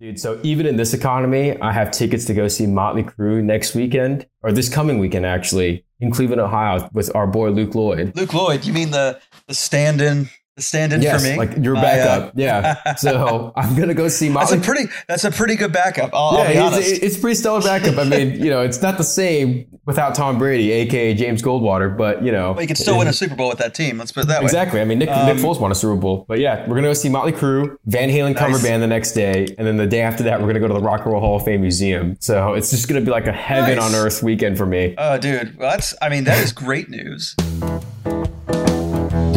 Dude, so even in this economy, I have tickets to go see Motley Crue next weekend, or this coming weekend actually, in Cleveland, Ohio, with our boy Luke Lloyd. Luke Lloyd, you mean the the stand-in stand-in yes, for me? like your backup. uh, yeah. So I'm gonna go see That's Motley. a pretty that's a pretty good backup. I'll, I'll yeah, it's, it's pretty stellar backup. I mean, you know, it's not the same without Tom Brady, aka James Goldwater, but you know, Well, you can still win a Super Bowl with that team. Let's put it that way. Exactly. I mean, Nick, Um, Nick Foles won a Super Bowl. But yeah, we're going to go see Motley Crue, Van Halen cover band the next day. And then the day after that, we're going to go to the Rock and Roll Hall of Fame Museum. So it's just going to be like a heaven Nice. on earth weekend for me. Oh, dude, well, that's I mean that is great news.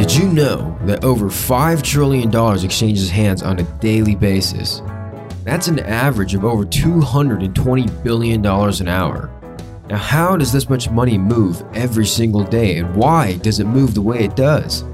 Did you know that over $5 trillion exchanges hands on a daily basis? That's an average of over $220 billion an hour. Now, how does this much money move every single day, and why does it move the way it does?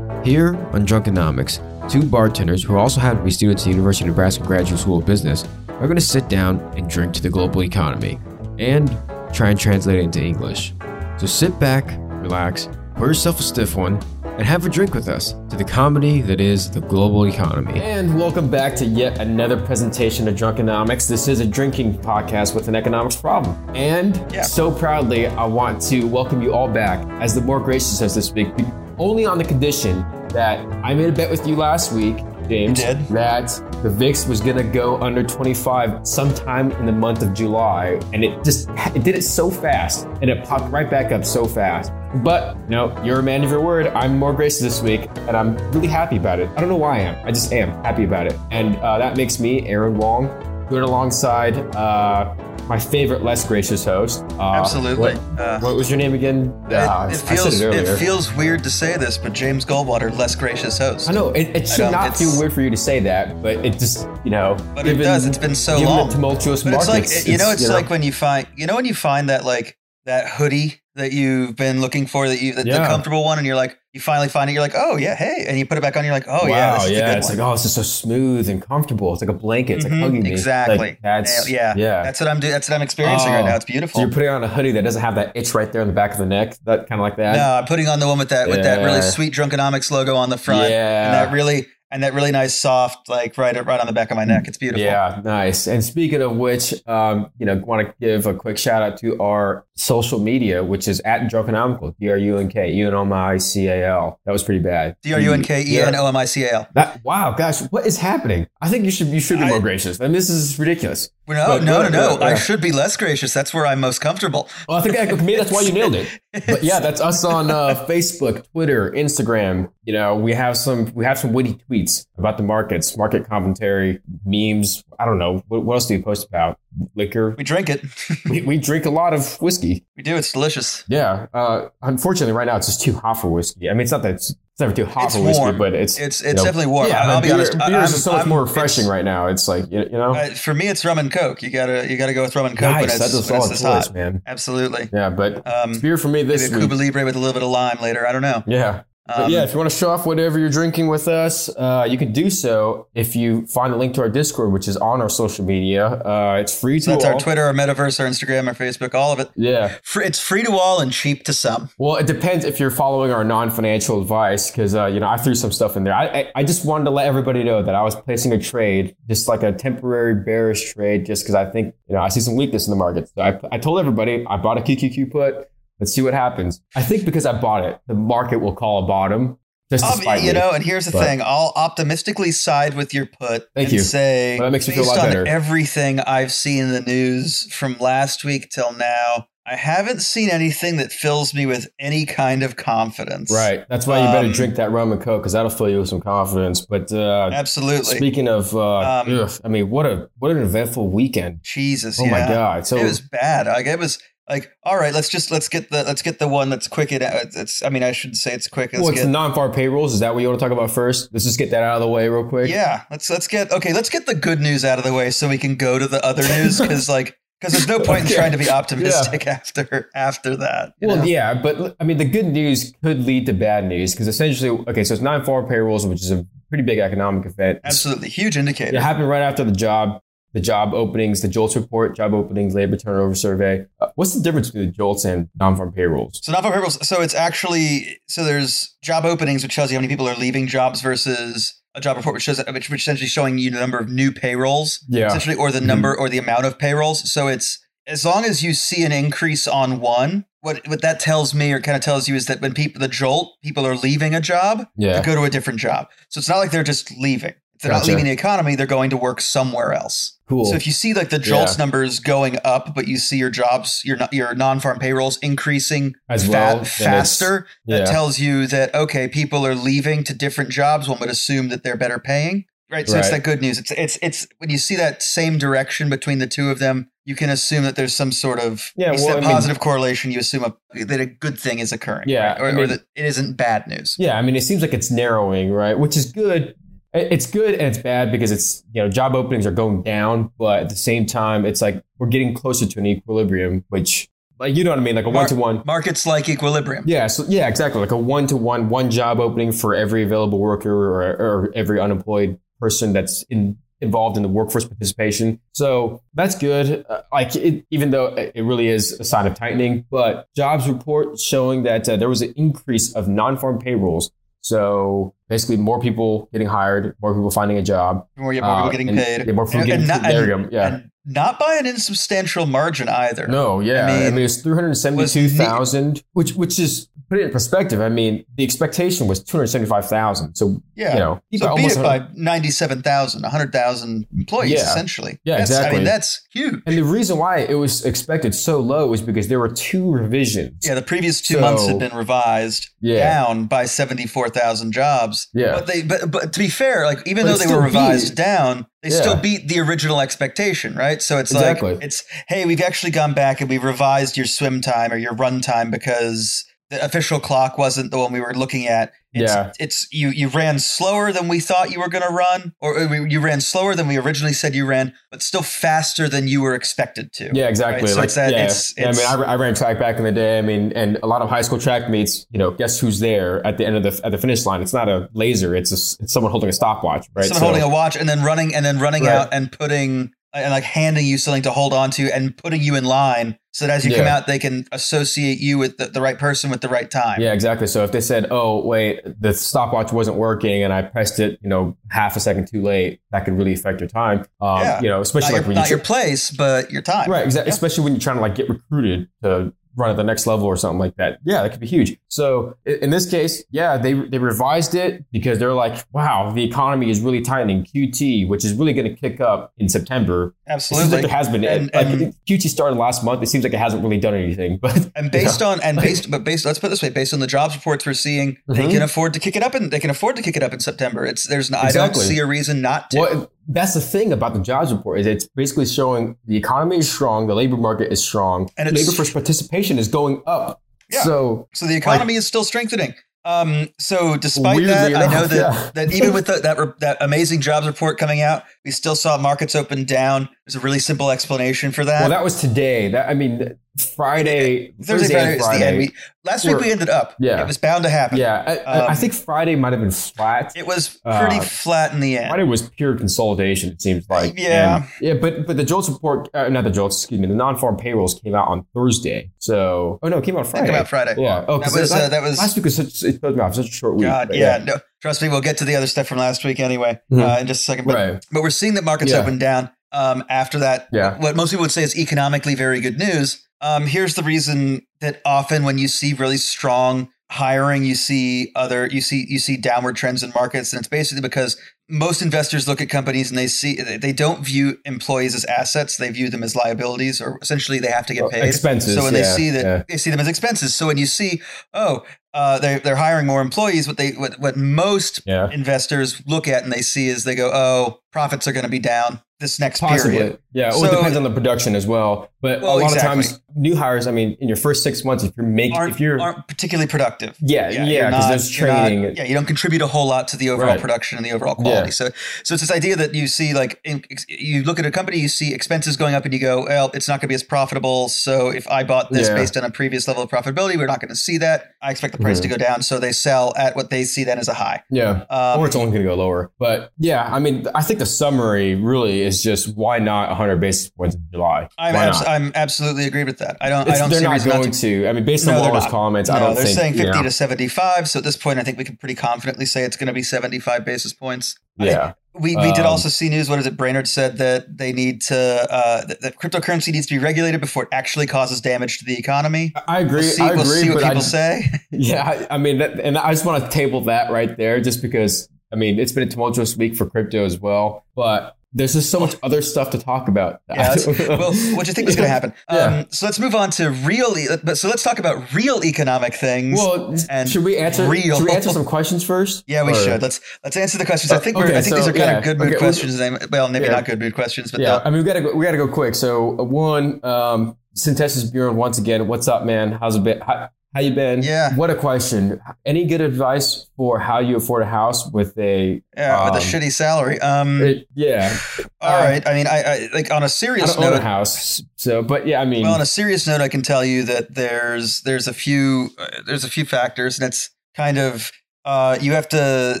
Here on Drunkenomics, two bartenders who also happen to be students at the University of Nebraska Graduate School of Business are going to sit down and drink to the global economy and try and translate it into English. So sit back, relax, pour yourself a stiff one, and have a drink with us to the comedy that is the global economy. And welcome back to yet another presentation of Drunkenomics. This is a drinking podcast with an economics problem. And Yeah. so proudly, I want to welcome you all back as the more gracious host this week, only on the condition that I made a bet with you last week, James, You did? that the VIX was going to go under 25 sometime in the month of July. And it just it did it so fast and it popped right back up so fast. But no, you're a man of your word. I'm more gracious this week, and I'm really happy about it. I don't know why I am. I just am happy about it, and uh, that makes me Aaron Wong, doing alongside uh, my favorite less gracious host. Uh, Absolutely. What, Uh, what was your name again? It- Uh, it, feels it earlier. feels weird to say this, but James Goldwater, less gracious host. I know it, it should not feel weird for you to say that, but it just you know. But it does. It's been so long. Tumultuous But it's markets. like you know, it's you like when you find you know when you find that like that hoodie that you've been looking for that you the, the comfortable one, and you're like you finally find it. You're like, oh yeah, hey, and you put it back on. You're like, oh wow, yeah, this is a yeah. good It's one. like oh, this is so smooth and comfortable. It's like a blanket. It's like mm-hmm, hugging me. exactly. Like, that's yeah, yeah. That's what I'm doing. That's what I'm experiencing right Oh. now. It's so beautiful. you're putting on a hoodie that doesn't have that itch right there in the back of the neck. That kind of like that. no, I'm putting on the one with that with that really sweet Drunkenomics logo on the front, Yeah. and that really and that really nice soft like right right on the back of my neck. It's beautiful. Yeah, nice. And speaking of which, um, you know, want to give a quick shout out to our social media, which is at Drunkenomical, D R U N K E N O M I C A L. That was pretty bad. D R U N K E N O M I C A L. That wow, gosh, what is happening? I think you should you should be I- more gracious. I mean, this is ridiculous. No, But- no, no, no. but, I should be less gracious. That's where I'm most comfortable. Well, I think that's why you nailed it. But yeah, that's us on uh, Facebook, Twitter, Instagram. You know, we have some we have some witty tweets about the markets, market commentary, memes. I don't know what, what else do you post about? Liquor. We drink it. We, we drink a lot of whiskey. we do. It's delicious. Yeah. Uh, unfortunately, right now it's just too hot for whiskey. I mean, it's not that it's, it's never too hot It's for whiskey, warm. but it's It's you it's know, definitely warm. Yeah, I'll be honest. Beer is so much I'm- more refreshing right now. It's like you, you know, Uh, for me, it's rum and coke. You gotta you gotta go with rum and coke nice. That's a solid choice, hot. man. Absolutely. Yeah, but Um, beer for me maybe this a week. Cuba Libre with a little bit of lime later. I don't know. Yeah. But Um, yeah, if you want to show off whatever you're drinking with us, uh, you can do so if you find the link to our Discord, which is on our social media. Uh, it's free to that's all. our Twitter, our Metaverse, our Instagram, our Facebook, all of it. Yeah. Free, it's free to all and cheap to some. Well, it depends if you're following our non-financial advice, because uh, you know I threw some stuff in there. I, I I just wanted to let everybody know that I was placing a trade, just like a temporary bearish trade, just because I think you know I see some weakness in the market. So I, I told everybody I bought a QQQ put. Let's see what happens. I think because I bought it, the market will call a bottom. Just you me. know, and here's the But- thing: I'll optimistically side with your put Thank and you. say, Well, that makes me feel a based lot on better. everything I've seen in the news from last week till now, I haven't seen anything that fills me with any kind of confidence. Right. That's why you better Um, drink that rum and coke because that'll fill you with some confidence. But uh, Absolutely. speaking of, uh, Um, ugh, I mean, what a what an eventful weekend. Jesus. Oh yeah. my god! So it was bad. Like it was like, all right, let's just let's get the let's get the one that's quick. It, uh, it's I mean, I should say it's quick. Let's what's get the non-far payrolls? Is that what you want to talk about first? Let's just get that out of the way real quick. yeah. Let's let's get okay. Let's get the good news out of the way so we can go to the other news because like because there's no point Okay. in trying to be optimistic after after that. Well, know? yeah, but I mean, the good news could lead to bad news because essentially, okay, so it's non-farm payrolls, which is a pretty big economic event. absolutely huge indicator. It happened right after the job, the job openings, the JOLTS report, job openings, labor turnover survey. Uh, what's the difference between the JOLTS and non-farm payrolls? So non-farm payrolls. So it's actually so there's job openings, which tells you how many people are leaving jobs versus a job report which shows which, which essentially showing you the number of new payrolls, Yeah. essentially, or the Mhm. number or the amount of payrolls. So it's as long as you see an increase on one, what what that tells me or kind of tells you is that when people the jolt people are leaving a job Yeah. to go to a different job. So it's not like they're just leaving. They're not leaving the economy, they're going to work somewhere else. Cool. So if you see like the jolts Yeah. numbers going up, but you see your jobs, your your non-farm payrolls increasing As well, it's- faster, that tells you that okay, people are leaving to different jobs. One would assume that they're better paying, right? So it's Right. that good news. It's it's it's when you see that same direction between the two of them, you can assume that there's some sort of Yeah, well, I mean- positive correlation. You assume a, that a good thing is occurring, Yeah, right? or, I or that it isn't bad news. Yeah, I mean, it seems like it's narrowing, right? Which is good. It- It's good and it's bad because it's you know job openings are going down, but at the same time, it's like we're getting closer to an equilibrium, which like you know what I mean, like a one to one. Markets like equilibrium. Yeah, so yeah, exactly, like a one to one, one job opening for every available worker or, or every unemployed person that's in involved in the workforce participation. So that's good. Uh, like it, even though it really is a sign of tightening, but jobs report showing that uh, there was an increase of non-farm payrolls. So basically, more people getting hired, more people finding a job, More, yeah, more people Uh, getting and- paid. yeah, more people And- getting and not- there you go, yeah. Not by an insubstantial margin either. No, yeah. I I mean, mean, it's 372,000, which which is put it in perspective. I mean, the expectation was 275,000. So, Yeah. you know, So beat almost it by 97,000, 100,000 employees, Yeah. essentially. Yeah, That's- I mean, that's huge. And the reason why it was expected so low is because there were two revisions. yeah, the previous two So- months had been revised Yeah. down by 74,000 jobs. Yeah. But they but, but to be fair, like even But though they were revised beat- down, they Yeah. still beat the original expectation, right? So it's Exactly. like it's hey, we've actually gone back and we've revised your swim time or your run time because the official clock wasn't the one we were looking at. It's, Yeah. it's you. You ran slower than we thought you were going to run, or you ran slower than we originally said you ran, but still faster than you were expected to. Yeah, exactly. Right, so like, it's that- yeah. it's- Yeah, I mean, I, I ran track back in the day. I mean, and a lot of high school track meets, you know, guess who's there at the end of the at the finish line? It's not a laser. It's a, it's someone holding a stopwatch, right? Someone So- holding a watch and then running and then running Right. out and putting and like handing you something to hold on to and putting you in line so that as you come out they can associate you with the, the right person with the right time. Yeah, exactly. So if they said, "Oh, wait, the stopwatch wasn't working," and I pressed it, you know, half a second too late, that could really affect your time. Um, Yeah. You know, Not, especially your, like when not you your place, but your time. right, exactly. Yeah. Especially when you're trying to like get recruited to run at the next level or something like that. Yeah, that could be huge. So in this case, yeah, they they revised it because they're like, "Wow, the economy is really tightening." QT, which is really going to kick up in September. It seems Absolutely. like it has been. And- like and- QT started last month. It seems like it hasn't really done anything, but And based on and based but based let's put it this way based on the jobs reports we're seeing they Mhm. can afford to kick it up and they can afford to kick it up in September. It's there's an. I don't see a reason not to. Well, that's the thing about the jobs report is it's basically showing the economy is strong, the labor market is strong, And it's- labor force participation is going up. Yeah. So So the economy is still strengthening. Um, so despite that, I know that, yeah. that even with the, that re- that amazing jobs report coming out, we still saw markets open down. There's a really simple explanation for that. well, that was today. That I mean, Friday, Thursday, Thursday, and is the end. Friday. We, last week we ended up. Yeah. it was bound to happen. yeah, I, I- I Um, think Friday might have been flat. it was pretty Uh, flat in the end. Friday was pure consolidation. It seems like. Yeah. And- yeah, but but the JOLTS report, uh, not the JOLTS, excuse me, the non-farm payrolls came out on Thursday. So, oh no, it came out Friday. came out Friday. Yeah. Oh, That was, that, uh, that was- last week was such it off such a short week. God, but yeah, no, trust me, we'll get to the other stuff from last week anyway uh, in just a second. But, Right. but we're seeing that markets Yeah. open down um, after that. Yeah. What most people would say is economically very good news. Um, here's the reason that often when you see really strong hiring, you see other you see you see downward trends in markets, and it's basically because most investors look at companies and they see they don't view employees as assets; they view them as liabilities, or essentially they have to get paid. expenses, So when they see that yeah. they see them as expenses. So when you see, oh, uh, they they're hiring more employees, what they what what most Yeah. investors look at and they see is they go, oh, profits are going to be down this next Possibly. period. Yeah. Well, So- it depends on the production as well. But Well, a lot exactly. of times, new hires, I mean, in your first six months, if you're making, Aren't, if you're, aren't particularly productive. yeah, you're yeah, because not- there's you're not- training. yeah, you don't contribute a whole lot to the overall Right. production and the overall quality. Yeah. So, so it's this idea that you see, like, in, you look at a company, you see expenses going up, and you go, well, it's not going to be as profitable. So, if I bought this Yeah. based on a previous level of profitability, we're not going to see that. I expect the price Mhm. to go down, so they sell at what they see then as a high. yeah. Um, or it's only going to go lower. But yeah, I mean, I think the summary really is just why not 100 basis points in July? I'm abs- I'm absolutely agreed with that. I don't. I don't they're not going to. to. I mean, based No, on Waller's not. comments, I don't they're think saying you 50 know, to 75. So at this point, I think we can pretty confidently say it's going to be 75 basis points. I Yeah, We, we did Um, also see news. What is it? Brainard said that they need to uh, that, that cryptocurrency needs to be regulated before it actually causes damage to the economy. I agree. We'll see, I agree, we'll see what people I, say. yeah, I, I mean, that, and I just want to table that right there, just because. I mean, it's been a tumultuous week for crypto as well, but there's just so much other stuff to talk about. Yeah, well, what do you think is going to happen? Yeah. Um, so let's move on to real. e- But so let's talk about real economic things. Well, and should we answer? real. Should we answer some questions first? yeah, we Or- should. Let's let's answer the questions. I think we're. Okay, I think these are kind yeah, of good mood okay, questions. They- Well, maybe Yeah. not good mood questions, but Yeah, I mean, we gotta go, we gotta go quick. So uh, one, um, Synthesis Bureau once again. What's up, man? How's it been? How, how you been? Yeah. What a question. Any good advice for how you afford a house with a? yeah, with a um, shitty salary. Um, it- yeah, all uh, right. I mean, I, I like on a serious don't own a house, so but yeah, I mean, Well, on a serious note, I can tell you that there's there's a few uh, there's a few factors, and it's kind of uh, you have to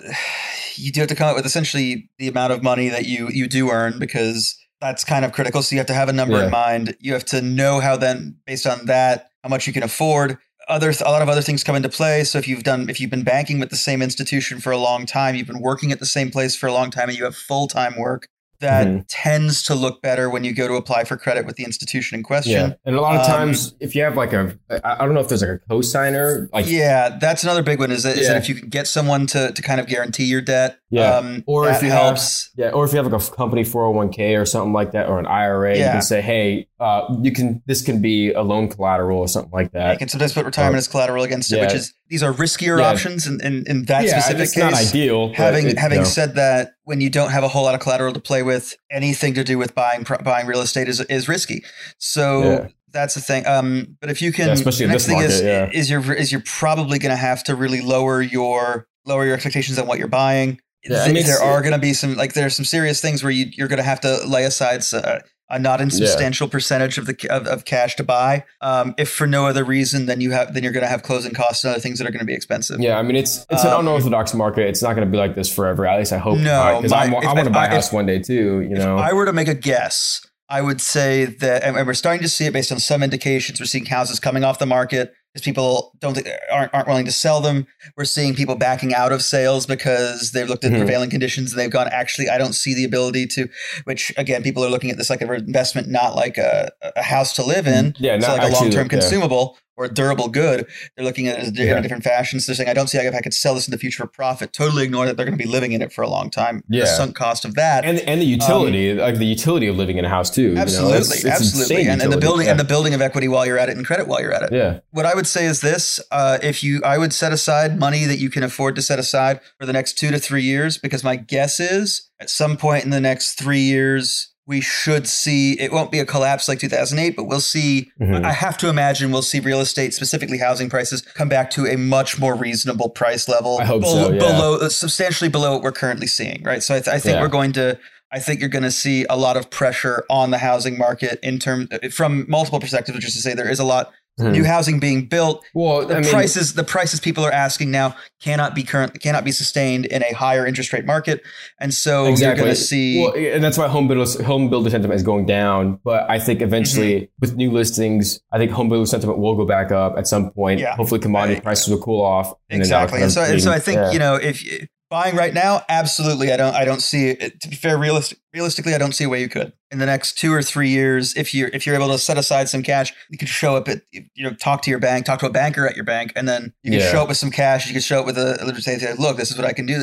you do have to come up with essentially the amount of money that you you do earn because that's kind of critical. So you have to have a number Yeah. in mind. You have to know how then based on that how much you can afford. Other a lot of other things come into play. So if you've done if you've been banking with the same institution for a long time, you've been working at the same place for a long time, and you have full time work. That Mhm. tends to look better when you go to apply for credit with the institution in question. yeah, and a lot of Um, times if you have like a, I don't know if there's like a co-signer, like yeah, that's another big one. Is that, is Yeah. that if you can get someone to, to kind of guarantee your debt, Yeah. um, Or that if you helps. Yeah, or if you have like a company 401k or something like that, or an IRA, you can say, "Hey, uh, you can. This can be a loan collateral or something like that. you can sometimes put retirement as collateral against it, yeah. which is these are riskier Yeah. options in, in, in that yeah, specific it's case. not ideal. having it- having know. said that, when you don't have a whole lot of collateral to play with, anything to do with buying buying real estate is is risky. So Yeah. that's the thing. Um, but if you can, especially the in next this thing is market, is you're is you're probably going to have to really lower your lower your expectations on what you're buying. Yeah, I mean, there are going to be some like there are some serious things where you, you're going to have to lay aside uh, a not insubstantial percentage of the of, of cash to buy. Um, if for no other reason, then you have then you're going to have closing costs and other things that are going to be expensive. Yeah, I mean it's it's an Um, unorthodox market. It's not going to be like this forever. At least I hope No, because I want to buy a house if- one day too. You know, If I were to make a guess, I would say that, and and we're starting to see it based on some indications. We're seeing houses coming off the market because people don't think, aren't aren't willing to sell them. We're seeing people backing out of sales because they've looked at Mhm. prevailing conditions and they've gone. Actually, I don't see the ability to. Which again, people are looking at this like an investment, not like a, a house to live in. yeah, so not like a long term consumable or a durable good. They're looking at it in Yeah. different fashions. They're saying, I don't see if I could sell this in the future for profit. Totally ignore that they're going to be living in it for a long time. The Yeah. sunk cost of that. and and the utility, like the utility of living in a house too. you know, Um, Absolutely, it's- it's absolutely, and, and the building yeah. and the building of equity while you're at it, and credit while you're at it. yeah. What I would say is this: uh, if you, I would set aside money that you can afford to set aside for the next two to three years, because my guess is at some point in the next three years we should see. It won't be a collapse like 2008, but we'll see. Mhm. I have to imagine we'll see real estate, specifically housing prices, come back to a much more reasonable price level. I hope bel- so, yeah. Below, uh, substantially below what we're currently seeing. Right. So I, th- I think Yeah. we're going to. I think you're going to see a lot of pressure on the housing market in terms from multiple perspectives, which is to say there is a lot Mhm. new housing being built. Well, The I mean, prices, the prices people are asking now cannot be current, cannot be sustained in a higher interest rate market, and so you're exactly. going to see. well, and that's why home builders home builder sentiment is going down. But I think eventually, Mm-hmm. with new listings, I think home builder sentiment will go back up at some point. Yeah. Hopefully, commodity Right. prices will cool off. and exactly, kind and so and so I think yeah. you know if you- buying right now, absolutely, I don't, I don't see it. To be fair, realistic, realistically, I don't see a way you could in the next two or three years. If you're if you're able to set aside some cash, you could show up at you know talk to your bank, talk to a banker at your bank, and then you can Yeah. show up with some cash. You can show up with a let's say, say, look, this is what I can do.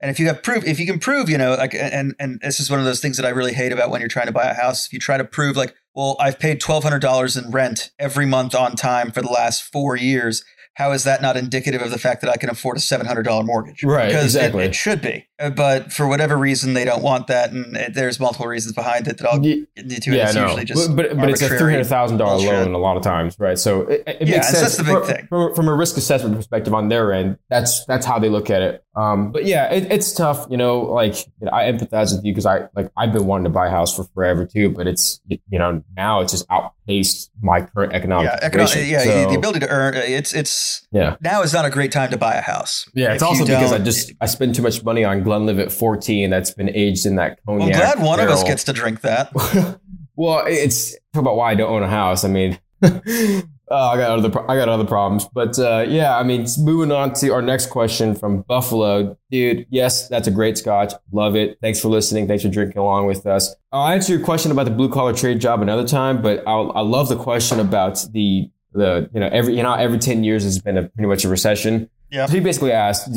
And if you have proof, if you can prove, you know, like, and and this is one of those things that I really hate about when you're trying to buy a house. If you try to prove, like, well, I've paid twelve hundred dollars in rent every month on time for the last four years. How is that not indicative of the fact that I can afford a seven hundred dollar mortgage? Right, because it- exactly. it, should be. But for whatever reason, they don't want that, and it, there's multiple reasons behind it that I'll get into. yeah, it's no, usually just but but, it's a three arbitrary hundred thousand dollar bullshit. loan a lot of times, right? So it, it Yeah, makes sense that's the big from, thing. From, from a risk assessment perspective on their end. That's that's how they look at it. Um, but yeah, it, it's tough. You know, like you know, I empathize with you because I like I've been wanting to buy a house for forever too, but it's you know now it's just outpaced my current economic yeah, economic, yeah, So, the ability to earn it's it's yeah. now is not a great time to buy a house. Yeah, it's If you also because I just I spend too much money on Glenlivet 14 that's been aged in that I'm glad one of us gets to drink that. well, it's about why I don't own a house. I mean, oh, I got other pro- I got other problems, but uh, yeah, I mean, moving on to our next question from Buffalo, dude. Yes, that's a great Scotch. Love it. Thanks for listening. Thanks for drinking along with us. I'll answer your question about the blue collar trade job another time, but I'll, I love the question about the the you know every you know every ten years has been a pretty much a recession. Yeah. So he basically asked,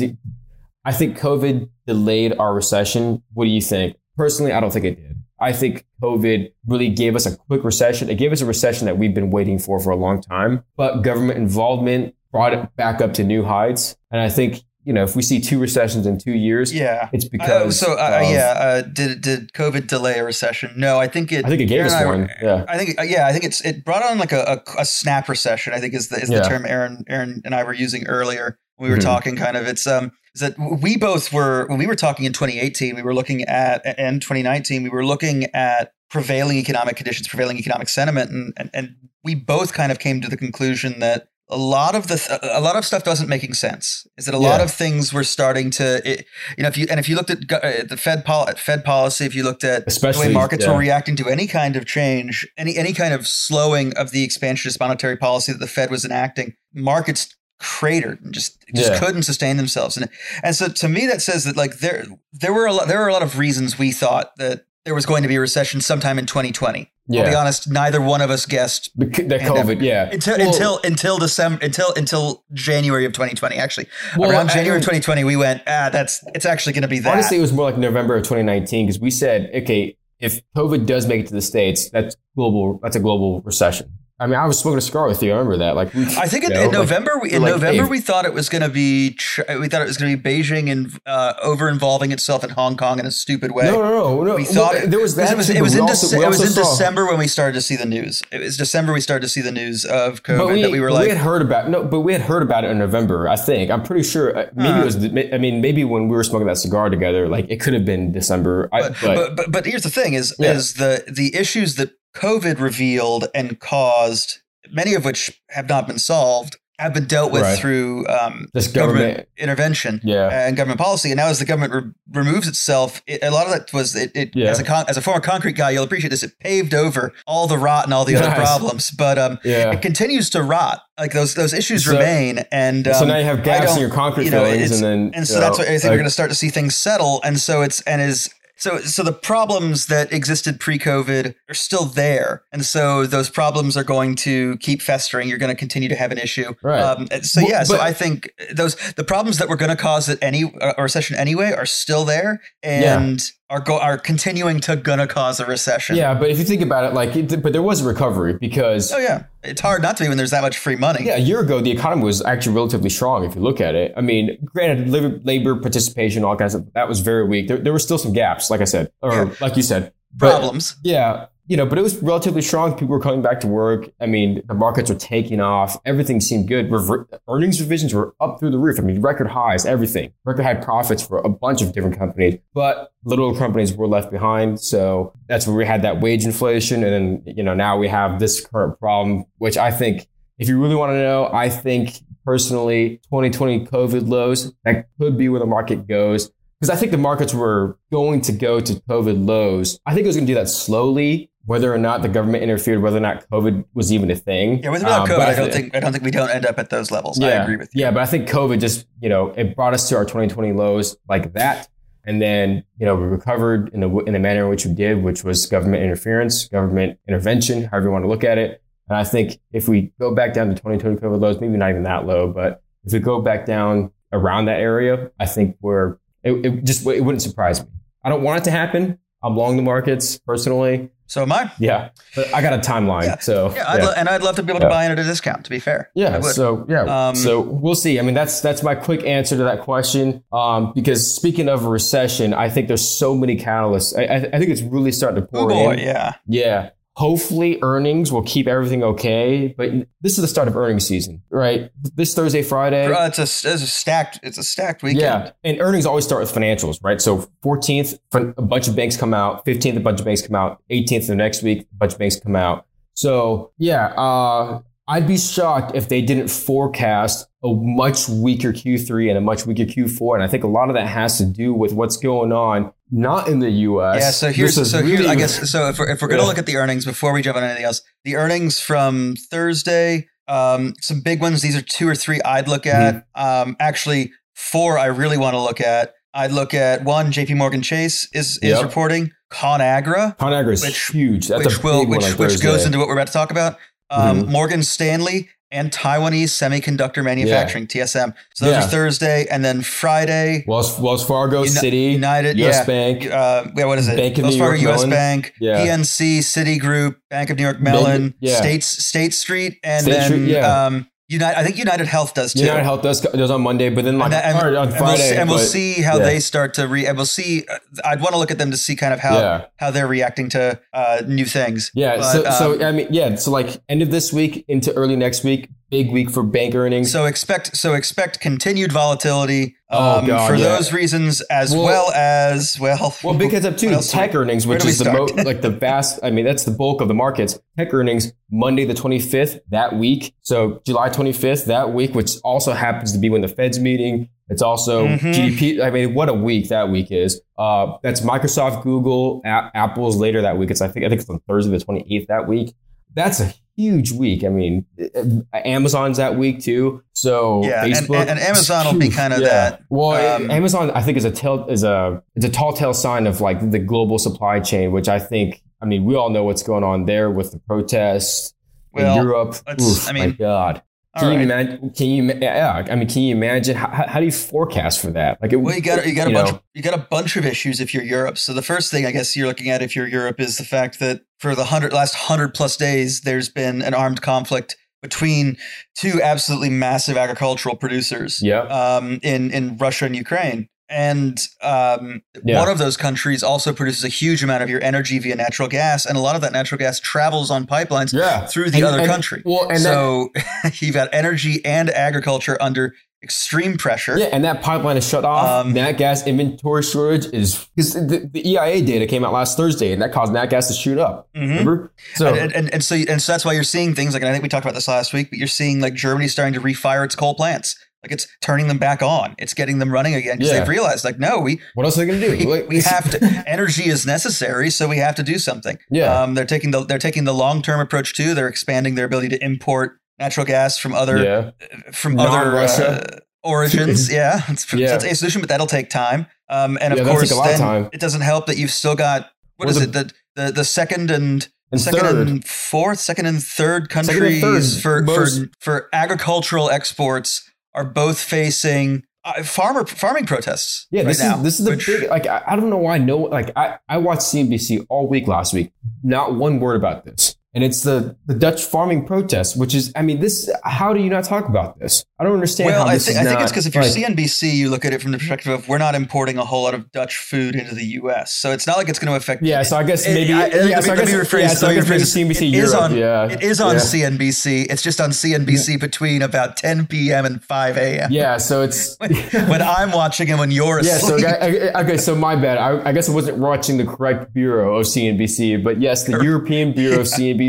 I think COVID delayed our recession. What do you think? Personally, I don't think it did. I think COVID really gave us a quick recession. It gave us a recession that we've been waiting for for a long time. But government involvement brought it back up to new heights. And I think, you know, if we see two recessions in two years, Yeah. it's because. Uh, because. so uh, yeah, uh, did did COVID delay a recession? No, I think it. I think it gave us I- one. Yeah. I think uh, yeah, I think it's it brought on like a, a, a snap recession. I think is the is Yeah. the term Aaron Aaron and I were using earlier when we were Mhm. talking. Kind of it's um is that we both were when we were talking in 2018, we were looking at and 2019, we were looking at prevailing economic conditions, prevailing economic sentiment, and and, and we both kind of came to the conclusion that a lot of the th- a lot of stuff doesn't making sense. Is that a lot of things were starting to, it, you know, if you and if you looked at uh, the Fed pol- Fed policy, if you looked at Especially, the way markets yeah. were reacting to any kind of change, any any kind of slowing of the expansionist monetary policy that the Fed was enacting, markets cratered and just just Yeah. couldn't sustain themselves. And and so to me that says that like there there were a lot there were a lot of reasons we thought that there was going to be a recession sometime in 2020. I'll be honest, neither one of us guessed The, the COVID, yeah. until Well- until until December until until January of 2020. Actually, Well, around I- January I- 2020, we went ah that's it's actually going to be that. Honestly, it was more like November of 2019 because we said, okay, if COVID does make it to the states, that's global. That's a global recession. I mean, I was smoking a cigar with you. I remember that. Like, we, I think in, know, in like- November, we, in like, November hey- we thought it was going to be we thought it was going to be Beijing and uh, over involving itself in Hong Kong in a stupid way. no, no, no, no. We thought Well, there was that. it was, it was in, also- Dece- it was in December when we started to see the news. It was December we started to see the news of COVID we, that we were like, we had heard about no, but we had heard about it in November. I think I'm pretty sure. uh, Maybe Uh. it was. I mean, maybe when we were smoking that cigar together, like it could have been December. I, but, but, but, but but here's the thing: is Yeah. is the the issues that COVID revealed and caused, many of which have not been solved, have been dealt with Right. through um, This government- intervention yeah, and government policy. And now, as the government re- removes itself, it, a lot of that was it. it Yeah. As a con- as a former concrete guy, you'll appreciate this. It paved over all the rot and all the other problems, but um, yeah. it continues to rot. Like those those issues So- remain, and um, so now you have gaps in your concrete you know, fillings, and then and so that's know, what I think like- we're going to start to see things settle. And so it's and is so so the problems that existed pre-COVID are still there, and so those problems are going to keep festering. You're going to continue to have an issue. Right. Um, so Well, yeah, so I think those the problems that were going to cause it any a recession anyway are still there, and are go are continuing to gonna cause a recession. Yeah, but if you think about it, like, it, but there was a recovery because Oh yeah, it's hard not to be when there's that much free money. Yeah, a year ago, the economy was actually relatively strong if you look at it. I mean, granted, labor, labor participation, all kinds of that was very weak. There, there were still some gaps, like I said, or Yeah. like you said. But, Problems. Yeah, you know, but it was relatively strong. People were coming back to work. I mean, the markets were taking off. Everything seemed good. Rever- earnings revisions were up through the roof. I mean, record highs, everything. Record high profits for a bunch of different companies, but little companies were left behind. So that's where we had that wage inflation. And then, you know, now we have this current problem, which I think, if you really want to know, I think personally, 2020 COVID lows, that could be where the market goes because I think the markets were going to go to COVID lows. I think it was going to do that slowly, whether or not the government interfered, whether or not COVID was even a thing. Yeah, with without Um, COVID, but I don't thi- think I don't think we don't end up at those levels. I agree with you. Yeah, but I think COVID just, you know, it brought us to our 2020 lows like that. And then, you know, we recovered in the, in the manner in which we did, which was government interference, government intervention, however you want to look at it. And I think if we go back down to 2020 COVID lows, maybe not even that low, but if we go back down around that area, I think we're, it, it just, it wouldn't surprise me. I don't want it to happen. I'm long the markets personally. So am I. Yeah. But I got a timeline. Yeah. So, Yeah, I'd Lo- and I'd love to be able to Yeah. buy in at a discount. To be fair, yeah. So yeah. Um, so we'll see. I mean, that's that's my quick answer to that question. Um, because speaking of a recession, I think there's so many catalysts. I, I, think it's really starting to oh pour boy, in. yeah. Yeah. Hopefully, earnings will keep everything okay. But this is the start of earnings season, right? This Thursday, Friday. Uh, it's a it's a stacked it's a stacked weekend. Yeah, and earnings always start with financials, right? So 14th, a bunch of banks come out. 15th, a bunch of banks come out. 18th, the next week, a bunch of banks come out. So yeah, uh, I'd be shocked if they didn't forecast a much weaker Q3 and a much weaker Q4. And I think a lot of that has to do with what's going on, not in the US. Yeah, so here's so here I guess so if we're, if we're going to Yeah. look at the earnings before we jump on anything else, the earnings from Thursday, um, some big ones. These are two or three I'd look at. Mm-hmm. Um, actually, four I really want to look at. I'd look at one. J.P. Morgan Chase is is Yep. reporting ConAgra, ConAgra is which- huge. That's which a will big one which on which goes into what we're about to talk about. Um, Mhm. Morgan Stanley and Taiwanese Semiconductor Manufacturing (TSM). So those Yeah. are Thursday, and then Friday. Wells, Wells Fargo, Uni- City, United, US yeah. Bank. uh, yeah, what is it? Bank of Wells New Fargo, York U.S. Mellon. Bank, Yeah. PNC, Citigroup, Bank of New York Mellon, yeah. States State Street, and State then Street, yeah. um, United. I think United Health does too. United Health does, does on Monday, but then like and, and- on and we'll, Friday. see, and we'll but- see how yeah. they start to re. And we'll see. uh, I'd want to look at them to see kind of how Yeah. how they're reacting to uh, new things. Yeah, But, so, um, so I mean, yeah, so like end of this week into early next week, big week for bank earnings. So expect so expect continued volatility Oh, um, God, for yeah. those reasons, as well, Well- as well. well, big heads up too. what else do we- Tech earnings, which is the mo- like the vast. I mean, that's the bulk of the markets. Tech earnings Monday the twenty fifth that week. So July twenty fifth that week, which also happens to be when the Fed's meeting. It's also Mhm. GDP. I mean, what a week that week is. Uh, that's Microsoft, Google, A- Apple's later that week. It's I think I think it's on Thursday the twenty eighth that week. That's a huge week. I mean, uh, Amazon's that week too. So Yeah, and- Facebook and- and Amazon will be kinda yeah. that. Well, Um, Amazon I think is a tell is a it's a tall tale sign of like the global supply chain, which I think. I mean, we all know what's going on there with the protests Well, in Europe. Oof, I my mean, God. All Can you imagine? Can you? Yeah, I mean, can you imagine? How, how how do you forecast for that? Like, it, Well, you got you got a you bunch know, you got a bunch of issues if you're Europe. So the first thing I guess you're looking at if you're Europe is the fact that for the hundred last hundred plus days, there's been an armed conflict between two absolutely massive agricultural producers. Yeah. Um, in in Russia and Ukraine. And um, Yeah. one of those countries also produces a huge amount of your energy via natural gas, and a lot of that natural gas travels on pipelines Yeah. through the And- other and- country. Well, and that, so you've got energy and agriculture under extreme pressure. yeah, and that pipeline is shut off. Um, nat gas inventory shortage is because the, the EIA data came out last Thursday, and that caused nat gas to shoot up. Mhm. Remember? So and, and, and so and so that's why you're seeing things like and I think we talked about this last week, but you're seeing like Germany starting to refire its coal plants. Like it's turning them back on. It's getting them running again because Yeah. they've realized like no, we what else are they gonna do? we, Like, we have to energy is necessary, so we have to do something. Yeah. Um, they're taking the they're taking the long term approach too. They're expanding their ability to import natural gas from other yeah. from other uh, origins. yeah, it's, Yeah. that's a solution, but that'll take time. Um, and of Yeah, course, lot of time. it doesn't help that you've still got what Well, is the- it the, the the second and And second third, and fourth, second and third Second and countries third, for, most- for for agricultural exports are both facing uh, farmer farming protests. Yeah, right this now, is this is the which- big like I, I don't know why no like I I watched CNBC all week last week, not one word about this, and it's the the Dutch farming protests, which is I mean this how do you not talk about this? I don't understand. Well, I think is I think it's because if you're CNBC, you look at it from the perspective of we're not importing a whole lot of Dutch food into the U.S., so it's not like it's going to affect. yeah, so I guess It- maybe I- yeah, let me- so I let me guess, rephrase- yeah, so let I me guess maybe. CNBC It is Europe, on- yeah, It is on yeah. CNBC. It's just on CNBC between about 10 p.m. and 5 a.m. Yeah, so it's when I'm watching and when you're Yeah, so asleep. I- I- okay, so my bad. I, I guess I wasn't watching the correct bureau of CNBC, but yes, the European Bureau of CNBC.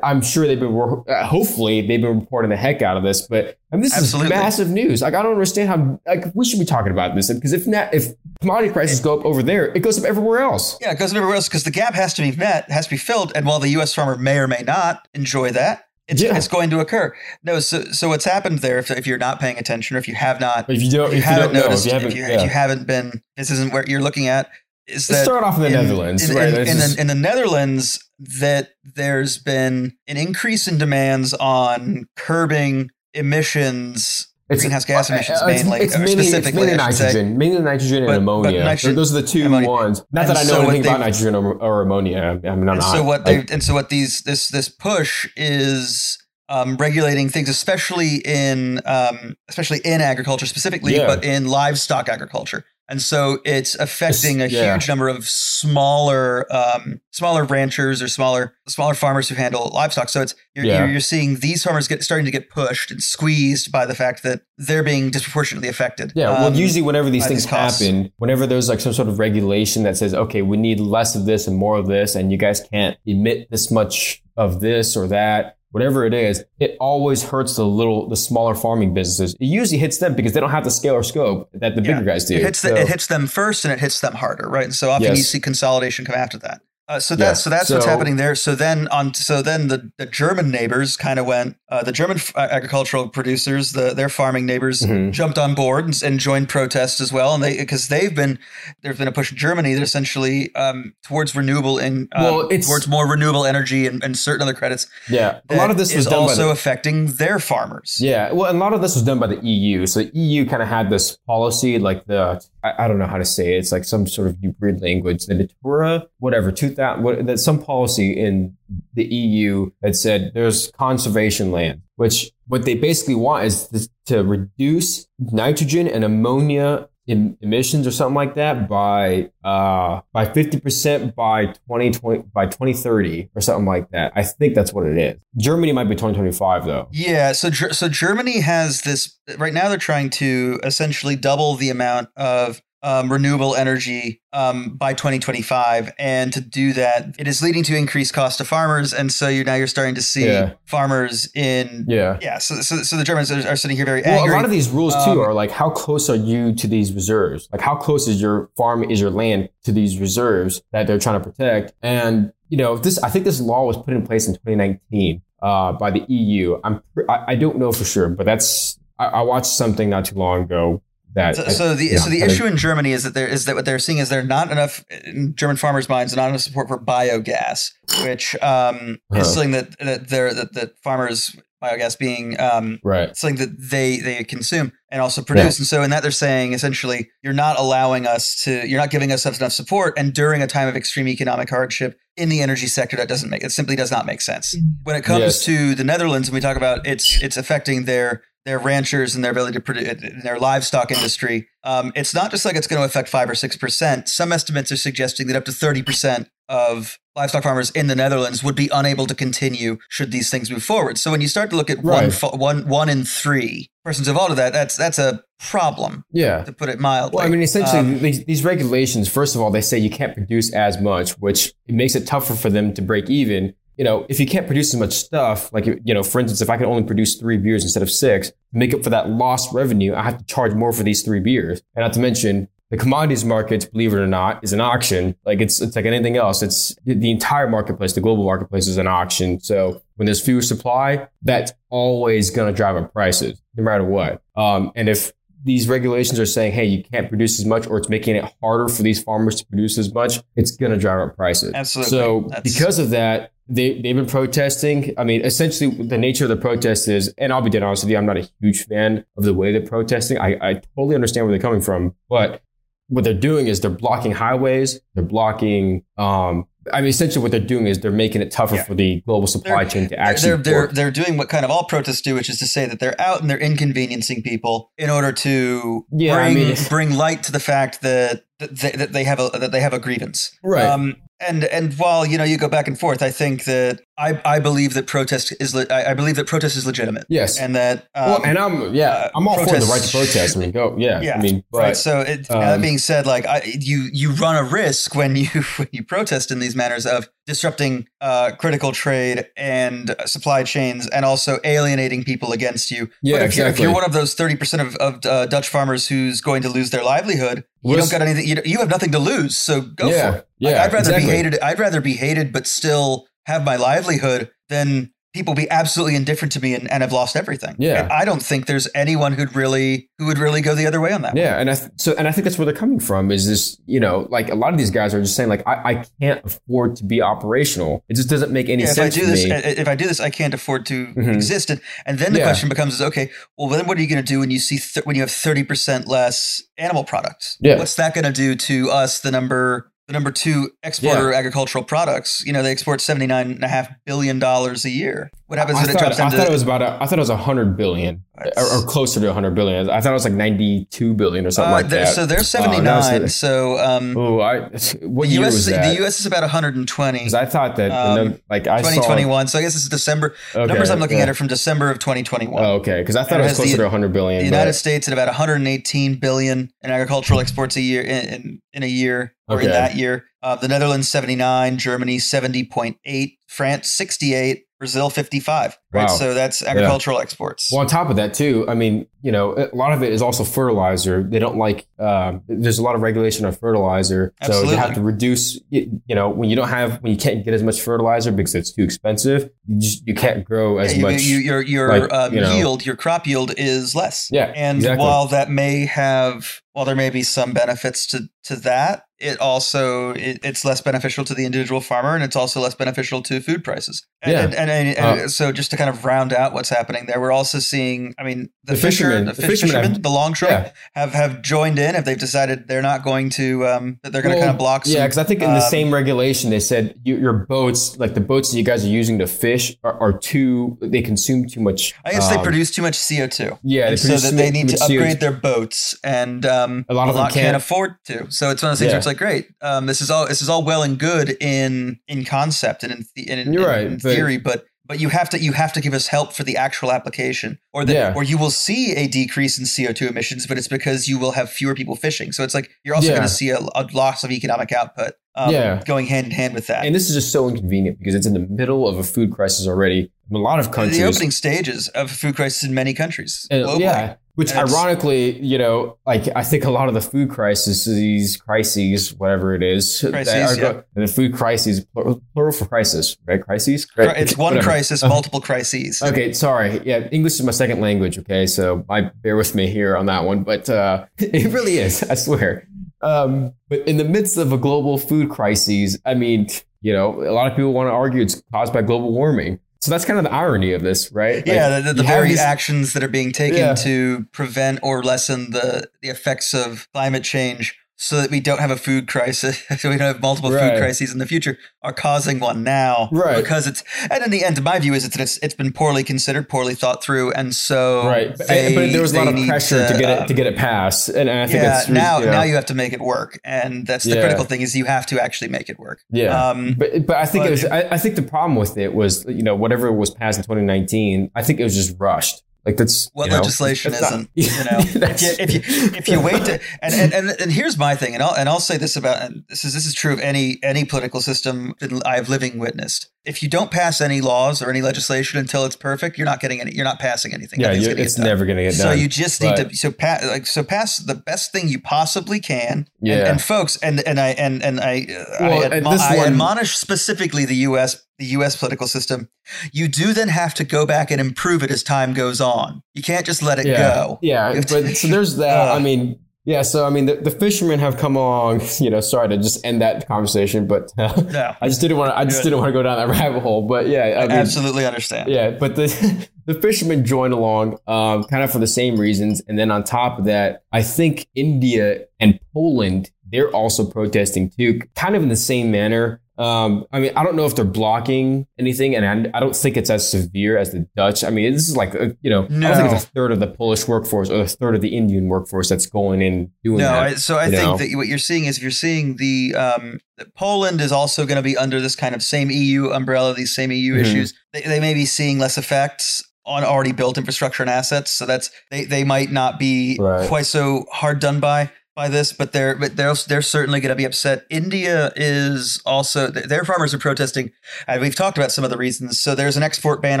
I'm sure they've been, uh, hopefully, they've been reporting the heck out of this. But I mean, this Absolutely. is massive news. Like, I don't understand how. Like, we should be talking about this because if not, if commodity prices go up over there, it goes up everywhere else. yeah, it goes up everywhere else because the gap has to be met, has to be filled, and while the U.S. farmer may or may not enjoy that, it's, Yeah. it's going to occur. No, so so what's happened there? If, if you're not paying attention, or if you have not, if you don't, if you if you haven't don't know, noticed, if you haven't, if, you, yeah. if you haven't been, this isn't where you're looking at. Is Let's that start off in the in- Netherlands, in, right? in, in the, in the Netherlands, that there's been an increase in demands on curbing emissions, it's, greenhouse gas emissions uh, mainly, It's or mainly, it's specifically, mainly nitrogen, mainly nitrogen and But- but ammonia. nitrogen- Those are the two ammonia. ones. Not And that I know so anything about nitrogen or, or ammonia. I mean, I'm not. and so what like- they and so what these this this push is um, regulating things, especially in um, especially in agriculture specifically, Yeah. but in livestock agriculture. And so it's affecting a yeah. huge number of smaller um, smaller ranchers or smaller smaller farmers who handle livestock. So it's you're, Yeah. you're, you're seeing these farmers get starting to get pushed and squeezed by the fact that they're being disproportionately affected. Yeah, well, Um, usually whenever these things these happen, whenever there's like some sort of regulation that says, okay, we need less of this and more of this, and you guys can't emit this much of this or that, whatever it is, it always hurts the little, the smaller farming businesses. It usually hits them because they don't have the scale or scope that the Yeah. bigger guys do. It hits, the, So- it hits them first and it hits them harder, right? And so often you see consolidation come after that. Uh, so Yeah. that's so that's what's happening there. So then on so then the, the German neighbors kind of went uh, the German f- agricultural producers the their farming neighbors Mhm. jumped on board and, and joined protests as well and they because they've been there's been a push in Germany that essentially um, towards renewable and um, Well, towards more renewable energy and, and certain other credits. yeah, a lot of this is also the, affecting their farmers. Yeah, well, and a lot of this was done by the EU. So the EU kind of had this policy, like the I, I don't know how to say it. It's like some sort of weird language, the Natura, whatever, two thousand. What, that's some policy in the EU that said there's conservation land, which what they basically want is this, to reduce nitrogen and ammonia emissions or something like that by uh by 50% by 2020 by 2030 or something like that. I think that's what it is. Germany might be 2025 though. Yeah, so so Germany has this right now. They're trying to essentially double the amount of um, renewable energy um, by 2025, and to do that, it is leading to increased cost to farmers. And so you're now you're starting to see Yeah. farmers in Yeah. yeah. So, so so the Germans are, are sitting here very Well, angry. a lot of these rules too Um, are like how close are you to these reserves? Like how close is your farm, is your land to these reserves that they're trying to protect? And you know, this I think this law was put in place in 2019 uh, by the EU. I'm I, I don't know for sure, but that's I, I watched something not too long ago that So, I- so the yeah, so the kinda- issue in Germany is that there is that what they're seeing is there not enough in German farmers' minds, not enough support for biogas, which um, Huh. is something that that they're that, that farmers biogas being um, right. something that they they consume and also produce. And so in that they're saying essentially you're not allowing us to you're not giving us enough support and during a time of extreme economic hardship in the energy sector that doesn't make it simply does not make sense. When it comes Yes. to the Netherlands and we talk about it's it's affecting their their ranchers and their ability to produce in their livestock industry. Um, it's not just like it's going to affect five or six percent. Some estimates are suggesting that up to thirty percent of livestock farmers in the Netherlands would be unable to continue should these things move forward. So when you start to look at one Right. fo- one one in three persons involved with that, that's that's a problem Yeah. to put it mildly. Well, I mean, essentially, Um, these, these regulations, first of all, they say you can't produce as much, which makes it tougher for them to break even. You know, if you can't produce as much stuff, like, you know, for instance, if I can only produce three beers instead of six, make up for that lost revenue, I have to charge more for these three beers. And not to mention, the commodities markets, believe it or not, is an auction. Like it's it's like anything else. It's the entire marketplace, the global marketplace is an auction. So when there's fewer supply, that's always going to drive up prices, no matter what. Um, and if these regulations are saying, hey, you can't produce as much, or it's making it harder for these farmers to produce as much, it's going to drive up prices. Absolutely. So That's- because of that, they, they've been protesting. I mean, essentially, the nature of the protest is, and I'll be dead honest with you, I'm not a huge fan of the way they're protesting. I, I totally understand where they're coming from, but what they're doing is they're blocking highways, they're blocking. Um, I mean, essentially, what they're doing is they're making it tougher Yeah. for the global supply They're- chain to actually. they're they're work. they're doing what kind of all protests do, which is to say that they're out and they're inconveniencing people in order to Yeah, I bring mean- bring light to the fact that that they, that they have a that they have a grievance. Right. Um, and and while you know you go back and forth, I think that I, I believe that protest is le- I, I believe that protest is legitimate. Yes. And that um, well, and I'm yeah, uh, I'm all for the right to protest. I mean, go yeah. Yeah, I mean, but right. So it, that um, being said, like I, you you run a risk when you when you protest in these manners of disrupting uh, critical trade and supply chains, and also alienating people against you. Yeah, but if, you're, if you're one of those thirty percent of, of uh, Dutch farmers who's going to lose their livelihood, you don't got anything. You, you have nothing to lose, so go Yeah, for it. yeah, Like, I'd rather exactly. be hated. I'd rather be hated, but still have my livelihood then people be absolutely indifferent to me and, and have lost everything. Yeah. I don't think there's anyone who'd really who would really go the other way on that. one. Yeah, and I th- so and I think that's where they're coming from. Is this you know like a lot of these guys are just saying like I, I can't afford to be operational. It just doesn't make any Yeah, if I sense do to this, me. if I do this, I can't afford to Mhm. exist. And, and then the Yeah. question becomes: is okay, well, then what are you going to do when you see th- when you have thirty percent less animal products? Yeah. what's that going to do to us, the number the number two exporter of agricultural products? You know, they export seventy nine and a half billion dollars a year. What happens I when it thought, drops I down to? thought it was about a, I thought it was hundred billion or, or closer to hundred billion. I thought it was like ninety two billion or something uh, like that. So they're seventy-nine. nine. the- so um, Oh, I what the year US was that? the US is about one hundred and twenty. and twenty. 'Cause I thought that Um, and like I 2021. So I guess it's December. Okay, Numbers I'm looking yeah. at are from December of 2021. Oh, okay, because I thought And it it was closer the- to hundred billion. the but- United States at about 118 billion in agricultural exports a year in, in, in a year or in that year. Uh, the Netherlands 79, Germany 70.8, France 68, Brazil 55. Right, Wow. so that's agricultural exports. Well, on top of that, too, I mean, you know, a lot of it is also fertilizer. They don't like. Um, there's a lot of regulation on fertilizer, so Absolutely. you have to reduce. You you know, when you don't have, when you can't get as much fertilizer because it's too expensive, you just you can't grow as Yeah, you- much. you- your your like, um, you know- yield, your crop yield is less. Yeah, and exactly. while that may have, while there may be some benefits to to that, it also it, it's less beneficial to the individual farmer, and it's also less beneficial to food prices. And, Yeah. and, and, and, Uh, so just to kind of round out what's happening there, we're also seeing. I mean, the, The fisher, fishermen- the, the fishermen fishermen, the longshoremen yeah. have have joined in. If they've decided they're not going to, um, that they're going to Well, kind of block. Some, yeah, because I think in the um, same regulation they said you, your boats, like the boats that you guys are using to fish, are, are too. They consume too much. I guess they um, produce too much CO two. Yeah, they so that they need to CO2. upgrade their boats, and um, A lot of them can't. can't. afford to. So it's one of those things Yeah. where it's like, great, um, this is all this is all well and good in in concept and in, the, in, right, in theory, but but you have to you have to give us help for the actual application, or that Yeah. or you will see a decrease in CO two emissions, but it's because you will have fewer people fishing. So it's like you're also Yeah. going to see a, a loss of economic output. Um, Yeah. going hand in hand with that. And this is just so inconvenient because it's in the middle of a food crisis already. In a lot of countries, the opening stages of a food crisis in many countries. Globally. yeah, which And ironically, you know, like I think a lot of the food crises, these crises, whatever it is, Crises, are go- the food crises, plural, plural for crisis, right? Crises. Cri- it's one Whatever. crisis, Uh, multiple crises. Okay, sorry. Yeah, English is my second language. Okay, so I bear with me here on that one, but uh, it really is. I swear. Um, but in the midst of a global food crisis, I mean, you know, a lot of people want to argue it's caused by global warming. So that's kind of the irony of this, right? Like, Yeah, the, the, the very these- actions that are being taken Yeah. to prevent or lessen the, the effects of climate change so that we don't have a food crisis, so we don't have multiple Right. food crises in the future, are causing one now. Right. Because it's, and in the end, my view is it's, it's, it's been poorly considered, poorly thought through. And so. right but, they- but there was a lot of pressure to, get it um, to get it passed and, i think yeah, it's now you know, now you have to make it work, and that's the Yeah. critical thing is you have to actually make it work. yeah Um, but but i think but- it was I, I think the problem with it was you know whatever was passed in 2019 i think it was just rushed like that's what you legislation it's not- isn't. You know, if you, if you if you wait to and, and and and here's my thing, and I'll and I'll say this about and this is this is true of any any political system that I've living witnessed. If you don't pass any laws or any legislation until it's perfect, you're not getting any. You're not passing anything. yeah Nothing's you, gonna it's done. never gonna get So you just need But- to so pass like so pass the best thing you possibly can. And, Yeah. and folks and and I and and I uh, Well, I, and admo- this I one- admonish specifically the U.S. the U.S. political system. You do then have to go back and improve it as time goes on. You can't just let it yeah go. yeah to- but so there's that Ugh. i mean yeah so i mean the, the fishermen have come along you know sorry to just end that conversation but uh, No. i just didn't want to i just didn't want to go down that rabbit hole but yeah i mean Absolutely understand. Yeah, but the the fishermen joined along, um, kind of for the same reasons, and then on top of that, I think India and Poland they're also protesting too, kind of in the same manner. Um, I mean, I don't know if they're blocking anything, and I, I don't think it's as severe as the Dutch. I mean, this is like a, you know, I don't think No. it's a third of the Polish workforce or a third of the Indian workforce that's going in doing No, that. I, so I think know? that what you're seeing is if you're seeing the um, Poland is also going to be under this kind of same EU umbrella, these same EU Mhm. issues. They, they may be seeing less effects on already built infrastructure and assets, so that's they, they might not be Right. quite so hard done by by this, but they're but they're they're certainly going to be upset. India is also their farmers are protesting, and we've talked about some of the reasons. So there's an export ban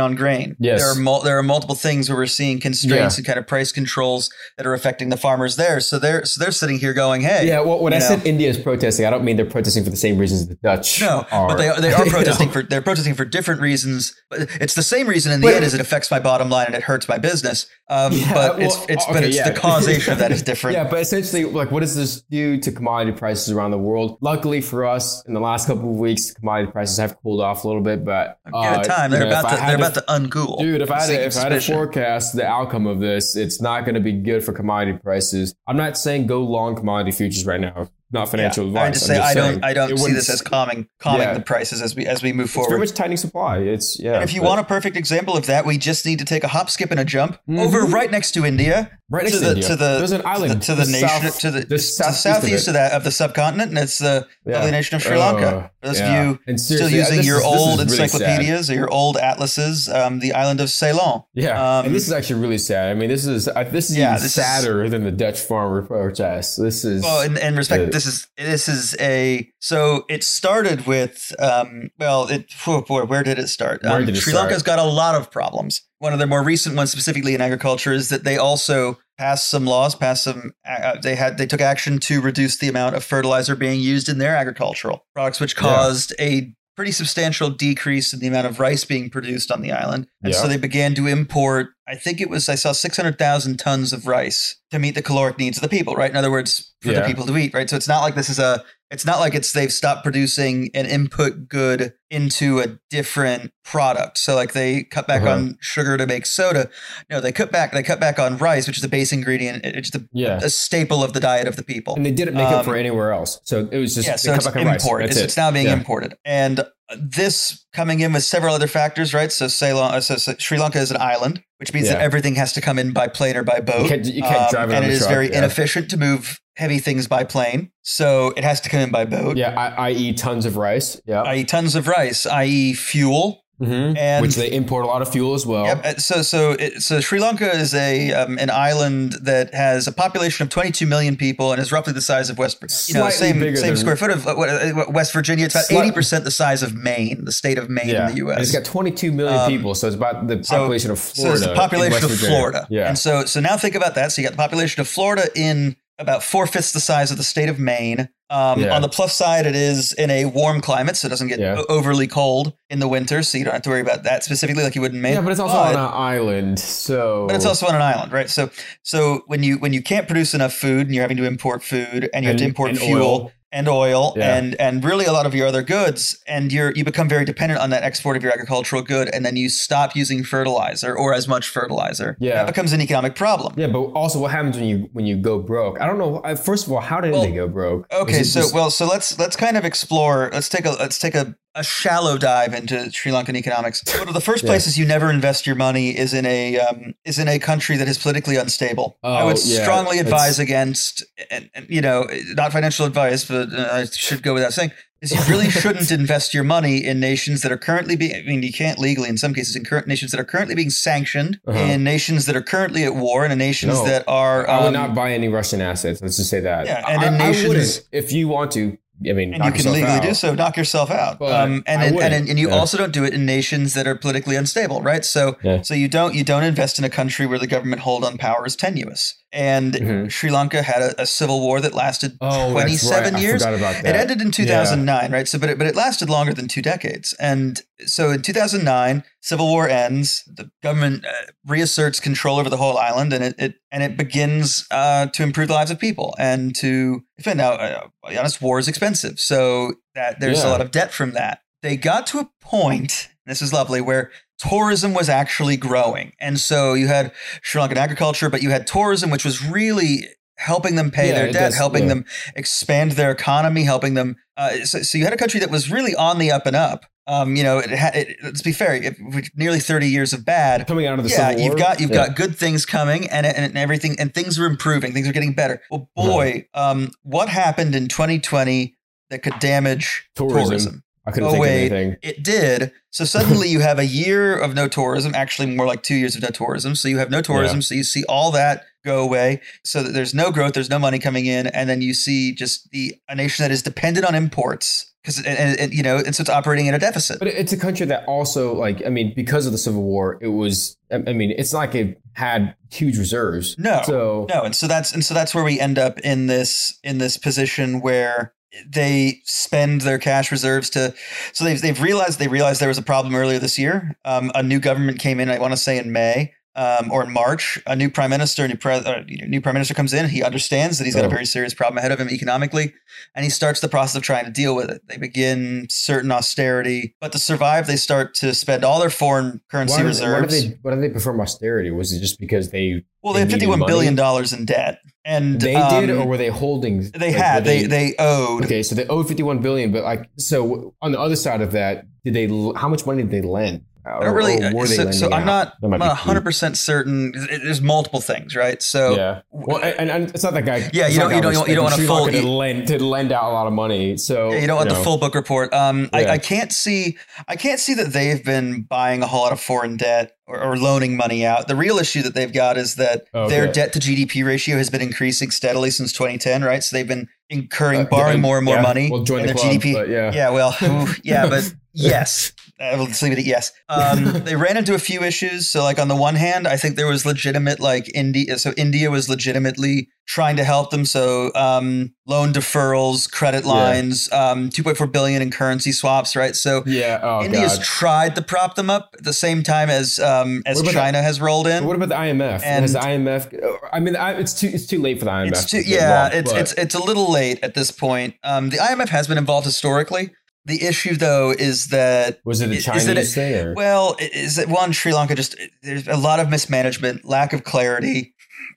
on grain. Yes. there are mul- there are multiple things where we're seeing constraints Yeah. and kind of price controls that are affecting the farmers there. So they're so they're sitting here going, hey, yeah, well, when I you said. India is protesting, I don't mean they're protesting for the same reasons the Dutch No, are. but they they are You know? protesting for they're protesting for different reasons. But it's the same reason in the But- end as it affects my bottom line and it hurts my business. Um, Yeah, but it's well, it's but okay, it's yeah. the causation of that is different. Yeah, but essentially, like, what does this do to commodity prices around the world? Luckily for us, in the last couple of weeks, commodity prices have cooled off a little bit. But uh, time. They're know, about to they're about to uncool. Dude, if I had to, if I had to forecast the outcome of this, it's not going to be good for commodity prices. I'm not saying go long commodity futures right now. Not financial Yeah. advice. I just I'm say I saying, don't I don't see this as calming calming Yeah. the prices as we as we move It's very much tightening supply. It's yeah. And if you but- want a perfect example of that, we just need to take a hop, skip, and a jump Mhm. over right next to India, right next to to, the India, to the there's an island to the, the nation south- to the, the to southeast, of, of, that of the subcontinent, and it's the it. lovely nation of Sri Lanka. For those of you still using your is- old really sad. encyclopedias or your old atlases, um, the island of Ceylon. Yeah, Um, and this is actually really sad. I mean, this is I, this is Yeah, even this is- sadder than the Dutch farmer protest. This is Well, in, in respect, Uh, this is this is a so it started with um, well, it whew, boy, where did it start? Um, did it Sri start? Lanka's got a lot of problems. One of the more recent ones, specifically in agriculture, is that they also passed some laws, passed some. Uh, they had they took action to reduce the amount of fertilizer being used in their agricultural products, which Yeah. caused a pretty substantial decrease in the amount of rice being produced on the island. And so they began to import, I think it was, I saw 600,000 tons of rice to meet the caloric needs of the people, right? In other words, for the people to eat, right? So it's not like this is a, it's not like it's they've stopped producing an input good into a different product. So like they cut back Uh-huh. on sugar to make soda. No, they cut back, they cut back on rice, which is the base ingredient. It's the, yeah, a staple of the diet of the people. and they didn't make up for um, anywhere else. So it was just yeah, they so cut it's back on rice. import. It's, it. it's now being Yeah. imported, and this coming in with several other factors, right? So Ceylon, uh, so, so Sri Lanka is an island, which means that everything has to come in by plane or by boat. You can't, you can't Um, drive it and it is truck, very yeah. inefficient to move heavy things by plane, so it has to come in by boat. Yeah, I, i.e. tons of rice. Yeah, I.e., tons of rice, i.e., fuel, Mhm. and which they import a lot of fuel as well. Yep. uh, So so it, so Sri Lanka is a um, an island that has a population of 22 million people and is roughly the size of West. You know, Slightly same bigger same than- square foot of uh, what, uh, what, West Virginia. It's about 80 percent the size of Maine, the state of Maine Yeah, in the U.S. And it's got 22 million Um, people, so it's about the so- population of so Florida. it's the population of Florida. Yeah, And so so now think about that. So you got the population of Florida in about four fifths the size of the state of Maine. Um, Yeah. On the plus side, it is in a warm climate, so it doesn't get Yeah. overly cold in the winter. So you don't have to worry about that specifically, like you would in Maine. yeah, but it's also on an island, so but it's also on an island, right? So so when you when you can't produce enough food and you're having to import food and you have to import fuel oil. And oil Yeah. and and really a lot of your other goods and you're you become very dependent on that export of your agricultural good and then you stop using fertilizer or as much fertilizer. Yeah. That becomes an economic problem. Yeah, but also what happens when you when you go broke? I don't know. First of all, how did Well, they go broke? Okay, so just- well, so let's let's kind of explore. Let's take a let's take a, a shallow dive into Sri Lankan economics. One of the first Yeah. places you never invest your money is in a um, is in a country that is politically unstable. I Oh, would yeah, strongly it's- advise against, and, and, you know, not financial advice, but uh, I should go without saying. Is you really shouldn't invest your money in nations that are currently being. I mean, you can't legally, in some cases, in current nations that are currently being sanctioned, Uh-huh. in nations that are currently at war, and in nations No. that are. I would um, not buy any Russian assets. Let's just say that. Yeah, and I, in nations- if you want to. I mean, and you can legally out. do so. Knock yourself out. But Um, and I and, and and you Yeah. also don't do it in nations that are politically unstable, right? So Yeah. so you don't you don't invest in a country where the government hold on power is tenuous. And Mhm. Sri Lanka had a, a civil war that lasted Oh, twenty that's seven right. Years. It ended in 2009, right? So, but it, but it lasted longer than two decades. And so in 2009, civil war ends. The government uh, reasserts control over the whole island, and it, it and it begins uh, to improve the lives of people and to defend. Now, uh, I'll be honest, war is expensive, so that there's a lot of debt from that. They got to a point. This is lovely, where tourism was actually growing, and so you had Sri Lankan agriculture, but you had tourism, which was really helping them pay Yeah, their debt, does, helping yeah. them expand their economy, helping them. Uh, so, so you had a country that was really on the up and up. Um, you know, it it, let's be fair, it, nearly 30 years of bad. coming out of the yeah, you've got you've Yeah. got good things coming and, and everything and things are improving, things are getting better. Well, boy, um, what happened in 2020 that could damage Tourism. tourism? I couldn't Oh, think wait. of anything. It did. So suddenly you have a year of no tourism, actually more like two years of no tourism. So you have no tourism. So you see all that go away. So that there's no growth, there's no money coming in, and then you see just the a nation that is dependent on imports because and, and, you know, and so it's operating in a deficit. But it's a country that also, like, I mean, because of the Civil War, it was. I I mean, it's not like it had huge reserves. No, So No, and so that's and so that's where we end up in this in this position where they spend their cash reserves to so they've they've realized they realized there was a problem earlier this year. Um, a new government came in, I want to say in May. Um, or in March, a new prime minister, new, pre- uh, new prime minister comes in. He understands that he's got a Oh. very serious problem ahead of him economically, and he starts the process of trying to deal with it. They begin certain austerity, but to survive, they start to spend all their foreign currency Why, did- why reserves. did they why did they perform austerity? Was it just because they well, they they had fifty-one money? billion dollars in debt, and they um, did or were they holding? they like, had they they owed. Okay, so they owed 51 billion, but like, so on the other side of that, did they? How much money did they lend? I don't really. Or were they so, so lending I'm out? not. I'm not 100 percent certain. There's multiple things, right? So Yeah. Well, and, and it's not that guy. Yeah, it's you not don't- you don't- you don't wanna Sri Lanka fold- to lend to lend out a lot of money. So Yeah, you don't want the know. full book report. Um, I, Yeah. I can't see. I can't see that they've been buying a whole lot of foreign debt or, or loaning money out. The real issue that they've got is that Okay. their debt to GDP ratio has been increasing steadily since 2010. Right, so they've been incurring, Uh, borrowing and- more and more yeah, money. Well, join and the their club, GDP. but yeah. Yeah, well, ooh, yeah, but yes. I will just leave it at yes. Um, they ran into a few issues. So, like on the one hand, I think there was legitimate, like India. So India was legitimately trying to help them. So um, loan deferrals, credit Yeah. lines, um, 2.4 billion in currency swaps. Right. So Yeah. Oh India's god. tried to prop them up at the same time as um, as China has rolled in. What about the IMF? And- Has the IMF? I mean, I- it's too it's too late for the IMF. It's too, to yeah, it's but- it's it's a little late at this point. Um, the IMF has been involved historically. The issue, though, is that was it a Chinese it thing or? Well, is that one Sri Lanka just there's a lot of mismanagement, lack of clarity.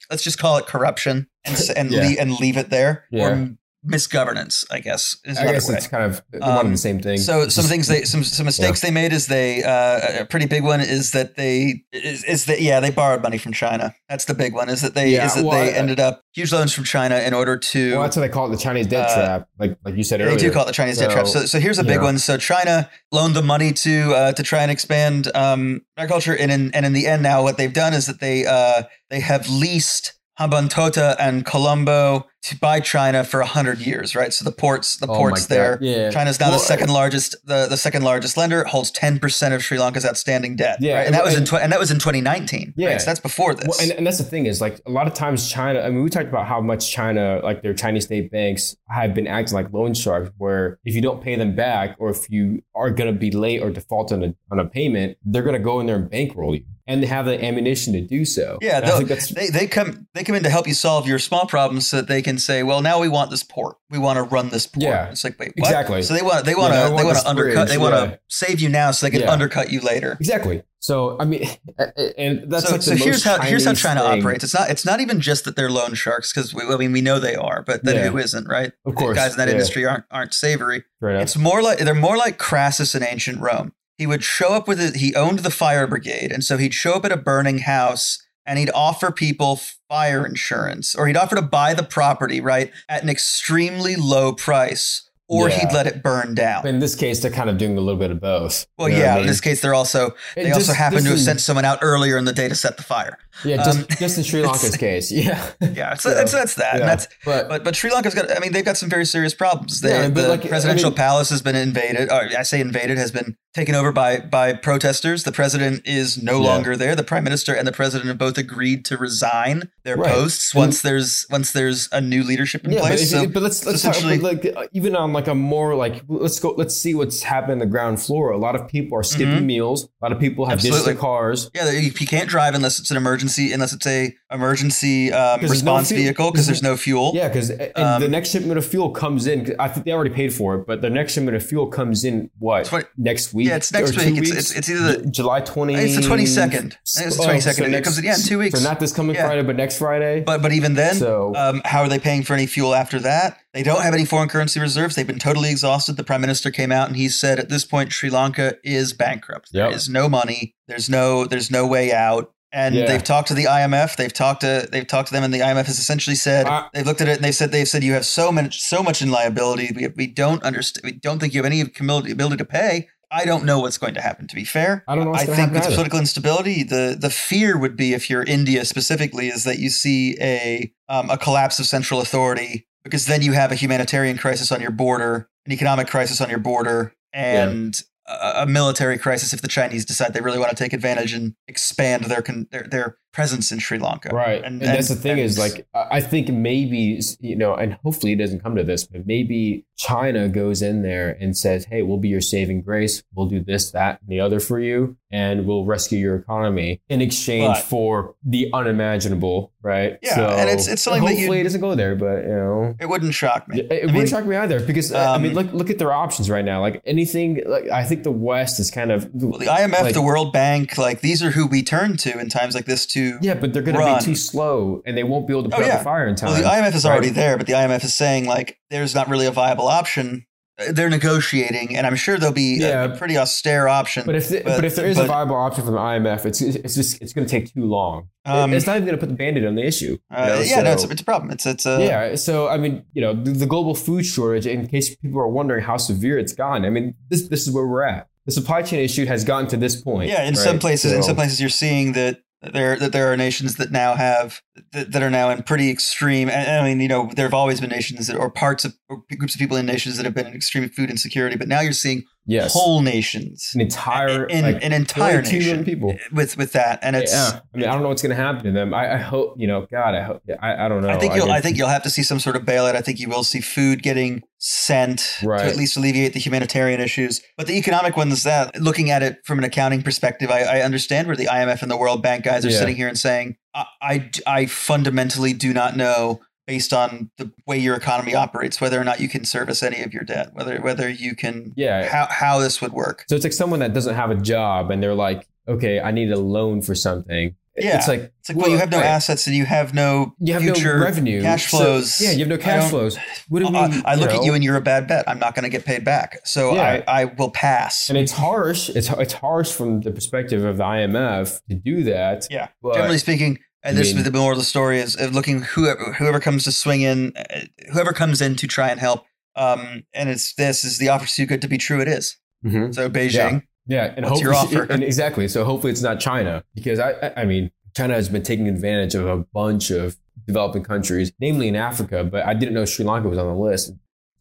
Let's just call it corruption and and, Yeah. lea- and leave it there, Yeah. or misgovernance. I guess is I guess way. it's kind of one Um, and the same thing. So some things they some some mistakes they made is they uh, a pretty big one is that they is, is that yeah they borrowed money from China. That's the big one is that they Yeah, is that well, they I- ended up huge loans from China in order to Well, that's what they call it, the Chinese debt uh, trap. Like like you said earlier. They do call it the Chinese debt trap. So, So, so here's a big yeah. one. So China loaned the money to uh, to try and expand um, agriculture, and in and in the end, now what they've done is that they uh, they have leased Hambantota and Colombo by China for hundred years, right? So the ports the Oh ports there. Yeah. China's now Well, the second largest the, the second largest lender, holds ten percent of Sri Lanka's outstanding debt. Yeah, right? and that was in and- tw- and that was in 2019. Yeah. right? so that's before this. Well, and, and that's the thing is like a lot of times China. I mean, we talked about how much China, like their Chinese state banks, have been acting like loan sharks, where if you don't pay them back, or if you are going to be late or default on a on a payment, they're going to go in there and bankroll you, and they have the ammunition to do so. Yeah, And I they'll- think that's they they come they come in to help you solve your small problems so that they can say, well, now we want this port. We want to run this port. Yeah, it's like wait, what? exactly. So they want they want to I they want to undercut. bridge, They want to yeah. save you now so they can Yeah. undercut you later. exactly. So I mean, and that's so like the so here's most how here's how China thing. operates. It's not it's not even just that they're loan sharks because we I mean we know they are, but then Yeah. who isn't, right? Of course, guys in that yeah. industry aren't aren't savory. Right. It's more like they're more like Crassus in ancient Rome. He would show up with it. He owned the fire brigade, and so he'd show up at a burning house and he'd offer people fire insurance, or he'd offer to buy the property right at an extremely low price, or Yeah. he'd let it burn down. in this case, they're kind of doing a little bit of both. well, You know yeah. I In this case, they're also they also happen to have just in- sent someone out earlier in the day to set the fire. Yeah, just, um, just in Sri Lanka's case, yeah. Yeah, so So, that's that's that. yeah. That's but, But but Sri Lanka's got. I mean, they've got some very serious problems. They, Yeah, the like, I presidential mean- palace has been invaded. Or I say invaded has been taken over by by protesters. The president is no Yeah. longer there. The prime minister and the president have both agreed to resign their Right. posts And- once there's once there's a new leadership in yeah, place. if, So but let's let's talk like uh, even on like a more like let's go let's see what's happening on the ground floor. A lot of people are skipping meals. A lot of people have Mm-hmm. Absolutely. their cars. yeah, you, you can't drive unless it's an emergency, unless it's a emergency um, no response fuel. vehicle because there's no fuel. Yeah, because the Um, next shipment of fuel comes in. I think they already paid for it, but the next shipment of fuel comes in what Twen- next week? Yeah, it's next week. It's, it's it's either the July twenty. It's the 22nd. It's the 22nd. It comes in- yeah, in two weeks. So not this coming Yeah. Friday, but next Friday. But but even then, So- um, how are they paying for any fuel after that? They don't have any foreign currency reserves. They've been totally exhausted. The prime minister came out and he said, at this point, Sri Lanka is bankrupt. There Yep. is no money. There's no there's no way out. And Yeah. they've talked to the IMF. They've talked to they've talked to them, and the IMF has essentially said Uh, they've looked at it and they've said they've said you have so much so much in liability. We, we don't understand. We don't think you have any ability to pay. I don't know what's going to happen. To be fair, I don't know what's I gonna think happen with either. political instability, the the fear would be if you're India specifically, is that you see a um, a collapse of central authority because then you have a humanitarian crisis on your border, an economic crisis on your border, and a, a military crisis if the Chinese decide they really want to take advantage and expand their con- their, their presence in Sri Lanka. Right. And, and that's the thing is like, I think maybe, you know, and hopefully it doesn't come to this, but maybe China goes in there and says, hey, we'll be your saving grace. We'll do this, that, and the other for you, and we'll rescue your economy in exchange but, for the unimaginable, right? Yeah. So, and it's, it's something hopefully that it doesn't go there, but, you know. It wouldn't shock me. It, it wouldn't mean, shock me either because, um, I mean, um, look, look at their options right now. Like anything, like I think the West is kind of. Well, the IMF, like, the World Bank, like these are who we turn to in times like this to. Yeah, but they're going to be too slow and they won't be able to put oh, yeah. out the fire in time. Well, the IMF is right? already there, but the IMF is saying like there's not really a viable option they're negotiating, and I'm sure there'll be yeah. a, a, pretty austere option. But if the, but, but, if there is but, a viable option from the IMF, it's it's just it's going to take too long. Um, it's not even going to put the band-aid on the issue. Uh, know? yeah, so, no, it's, it's a problem. It's it's a yeah. So I mean, you know, the, the, global food shortage. In case people are wondering how severe it's gone, I mean, this this is where we're at. The supply chain issue has gotten to this point. Yeah, in right? some places, so, in some places, you're seeing that there that there are nations that now have that, that are now in pretty extreme. I mean, you know, there have always been nations that, or parts of or groups of people in nations that have been in extreme food insecurity, but now you're seeing yes. whole nations, an entire, in, like, an entire nation people with with that, and it's. Yeah, I mean, I don't know what's going to happen to them. I, I, hope, you know, God, I hope. I, I don't know. I think you'll. I, I, think you'll have to see some sort of bailout. I think you will see food getting sent right. to at least alleviate the humanitarian issues. But the economic ones, that looking at it from an accounting perspective, I, I understand where the IMF and the World Bank guys are yeah. sitting here and saying, I, I, I fundamentally do not know based on the way your economy operates, whether or not you can service any of your debt, whether whether you can yeah how, how this would work. So it's like someone that doesn't have a job and they're like, okay, I need a loan for something. Yeah, it's like it's like well, well you have no right. assets and you have no you have future no revenue, cash flows. So, yeah, you have no cash flows. What do we? I, I look know? at you and you're a bad bet. I'm not going to get paid back, so yeah. I, I will pass. And it's harsh. It's it's harsh from the perspective of the IMF to do that. Yeah, generally speaking, and this is the moral of the story is looking whoever whoever comes to swing in, uh, whoever comes in to try and help. Um, and it's this is the offer too good to be true. It is. Mm-hmm. So Beijing, yeah, yeah. and what's your offer? And exactly. So hopefully it's not China because I, I mean, China has been taking advantage of a bunch of developing countries, namely in Africa. But I didn't know Sri Lanka was on the list.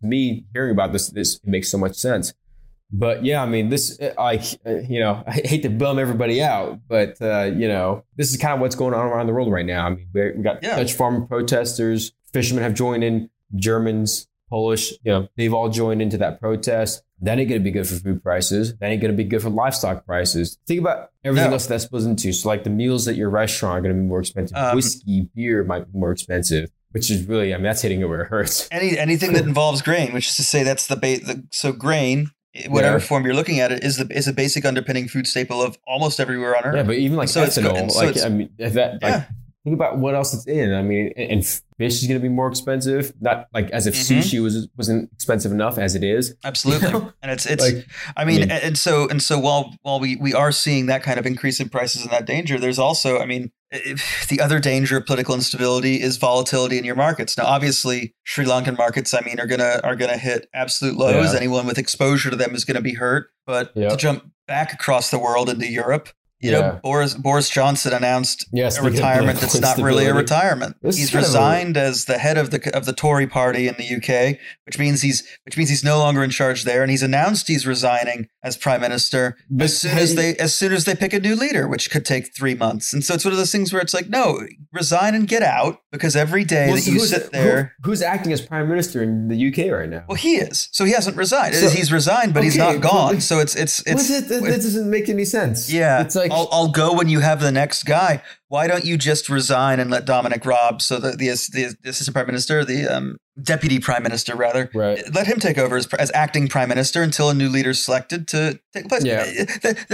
Me hearing about this, this makes so much sense but yeah, I mean, this, I, you know, I hate to bum everybody out, but, uh, you know, this is kind of what's going on around the world right now. I mean, we got yeah. Dutch farmer protesters, fishermen have joined in, Germans, Polish, you know, they've all joined into that protest. That ain't going to be good for food prices. That ain't going to be good for livestock prices. Think about everything no. else that spills into. So, like the meals at your restaurant are going to be more expensive. Um, Whiskey, beer might be more expensive which is really, I mean, that's hitting it where it hurts. Any anything that involves grain, which is to say, that's the base. So grain whatever yeah. form you're looking at it is the is a basic underpinning food staple of almost everywhere on earth. Yeah, but even like so ethanol, so like I mean, that like yeah. think about what else it's in. I mean, and fish is going to be more expensive. Not like as if mm-hmm. sushi was wasn't expensive enough as it is. Absolutely, you know? and it's it's. Like, I, mean, I mean, and so and so while while we we are seeing that kind of increase in prices and that danger, there's also, I mean, the other danger of political instability is volatility in your markets. Now, obviously, Sri Lankan markets, I mean, are gonna are gonna hit absolute lows. Yeah. Anyone with exposure to them is gonna be hurt. But to jump back across the world into Europe, you yeah. know, Boris Boris Johnson announced yes, a retirement that's not really a retirement. This he's resigned a... as the head of the of the Tory party in the UK, which means he's which means he's no longer in charge there, and he's announced he's resigning as prime minister but as soon as they as soon as they pick a new leader, which could take three months. And so it's one of those things where it's like, no, resign and get out because every day well, that so you sit there, who, who's acting as prime minister in the UK right now? Well, he is. So he hasn't resigned. So, he's resigned, but okay, he's not gone. so it's it's it's. It, that, that doesn't make any sense. Yeah, it's like I'll, I'll go when you have the next guy why don't you just resign and let Dominic Raab, so the, the, the assistant prime minister, the um, deputy prime minister rather, right. let him take over as, as acting prime minister until a new leader is selected to take place. Yeah.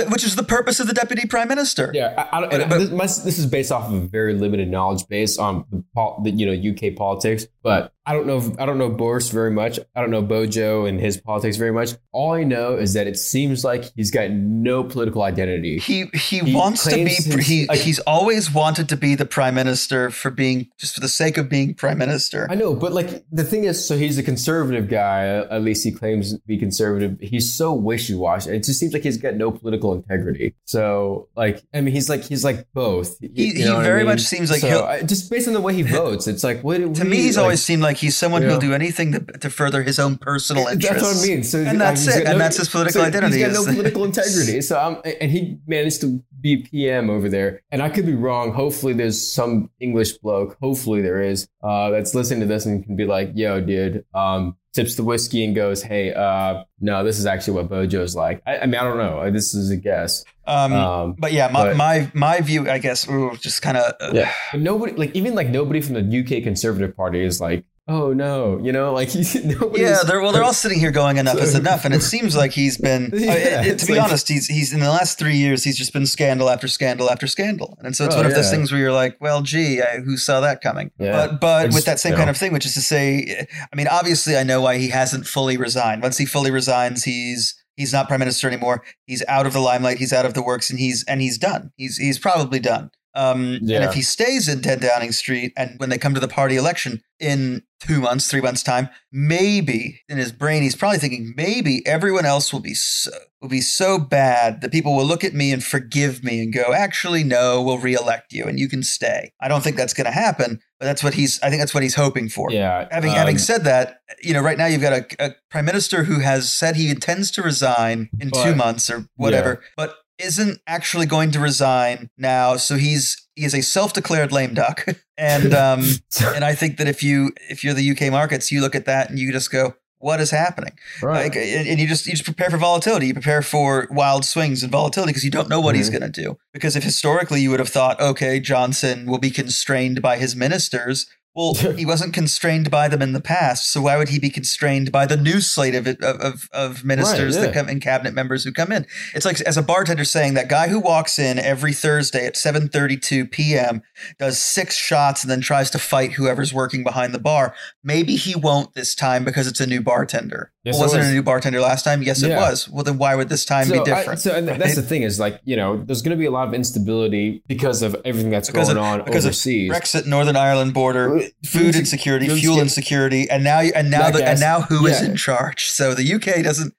which is the purpose of the deputy prime minister. Yeah, I, I but, this, this, is based off of a very limited knowledge base on the, the you know UK politics, but I don't know. I don't know Boris very much. I don't know Bojo and his politics very much. All I know is that it seems like he's got no political identity. He he, he wants to be. His, he like, he's always wanted to be the prime minister for being just for the sake of being prime minister. I know, but like the thing is, so he's a conservative guy. At least he claims to be conservative. He's so wishy washy. It just seems like he's got no political integrity. So like, I mean, he's like he's like both. He, he very I mean? much seems like so, just based on the way he votes. It's like what, what to me, he's like, always seemed like he's someone who'll do anything to, to further his own personal interests. That's what I mean. So and that's it. No, and that's his political so identity. He's got no political integrity. So um, and he managed to be PM over there. And I could be wrong. Hopefully, there's some English bloke. Hopefully, there is uh, that's listening to this and can be like, "Yo, dude." Um, sips the whiskey and goes, "Hey, uh, no, this is actually what Bojo's like." I, I mean, I don't know. This is a guess. Um, Um, but yeah, my, but- my my view, I guess, ooh, just kind of Yeah, but nobody, like even like nobody from the UK Conservative Party is like, "Oh no," you know, like nobody. Yeah, they're well. They're all sitting here going, "Enough is enough," and it seems like he's been. Yeah, it- to be like- honest, he's he's in the last three years, he's just been scandal after scandal after scandal, and so it's Oh, one of those things where you're like, "Well, gee, I, who saw that coming?" Yeah. But but I with that same you kind of thing, which is to say, I mean, obviously, I know why he hasn't fully resigned. Once he fully resigns, he's he's not prime minister anymore. He's out of the limelight. He's out of the works, and he's and he's done. He's he's probably done. Um, And if he stays in 10 Downing Street, and when they come to the party election in two months, three months' time, maybe in his brain he's probably thinking maybe everyone else will be so will be so bad that people will look at me and forgive me and go, actually, no, we'll reelect you and you can stay. I don't think that's going to happen, but that's what he's. I think that's what he's hoping for. yeah. Having um, having said that, you know, right now you've got a, a prime minister who has said he intends to resign in two months or whatever, but isn't actually going to resign now. So he's he is a self-declared lame duck, and um, and I think that if you if you're the UK markets, you look at that and you just go, what is happening? right. Like, and you just you just prepare for volatility. You prepare for wild swings and volatility because you don't know what he's Mhm. going to do. Because if historically you would have thought, okay, Johnson will be constrained by his ministers. Well, he wasn't constrained by them in the past, so why would he be constrained by the new slate of of, of, of ministers Right, that come in, cabinet members who come in? It's like as a bartender saying that guy who walks in every Thursday at seven thirty two p.m. does six shots and then tries to fight whoever's working behind the bar. Maybe he won't this time because it's a new bartender. Yes, well, wasn't was. a new bartender last time? Yes, it was. Well, then why would this time be I- different? so and that's the thing is like you know there's going to be a lot of instability because of everything that's Because going of- on because of overseas. Brexit, Northern Ireland border, food insecurity, fuel insecurity. and now and now the, and now who is yeah. in charge? So the UK doesn't.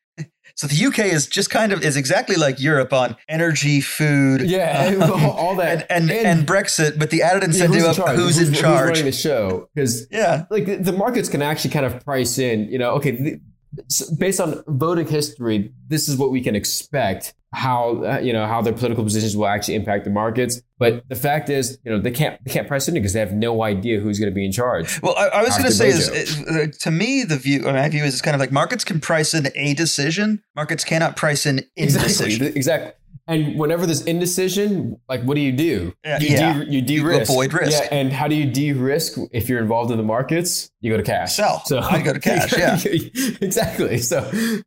So the UK is just kind of is exactly like Europe on energy, food, yeah, uh, all, that and, and and Brexit, but the added yeah, incentive of charge? who's, in Who's charge. running the show? Because yeah, like the, markets can actually kind of price in. You know, okay, based on voting history, this is what we can expect. How uh, you know how their political positions will actually impact the markets. But the fact is, you know, they can't they can't price in because they have no idea who's going to be in charge. Well, I, I was going to say is uh, to me the view, my view is it's kind of like markets can price in a decision, markets cannot price in Exactly. indecision. th- Exactly. And whenever there's indecision, like what do you do? Yeah, you yeah. de- you de-risk. avoid risk. Yeah, and how do you de-risk if you're involved in the markets? You go to cash. Sell. I'd go to cash, yeah. exactly. So,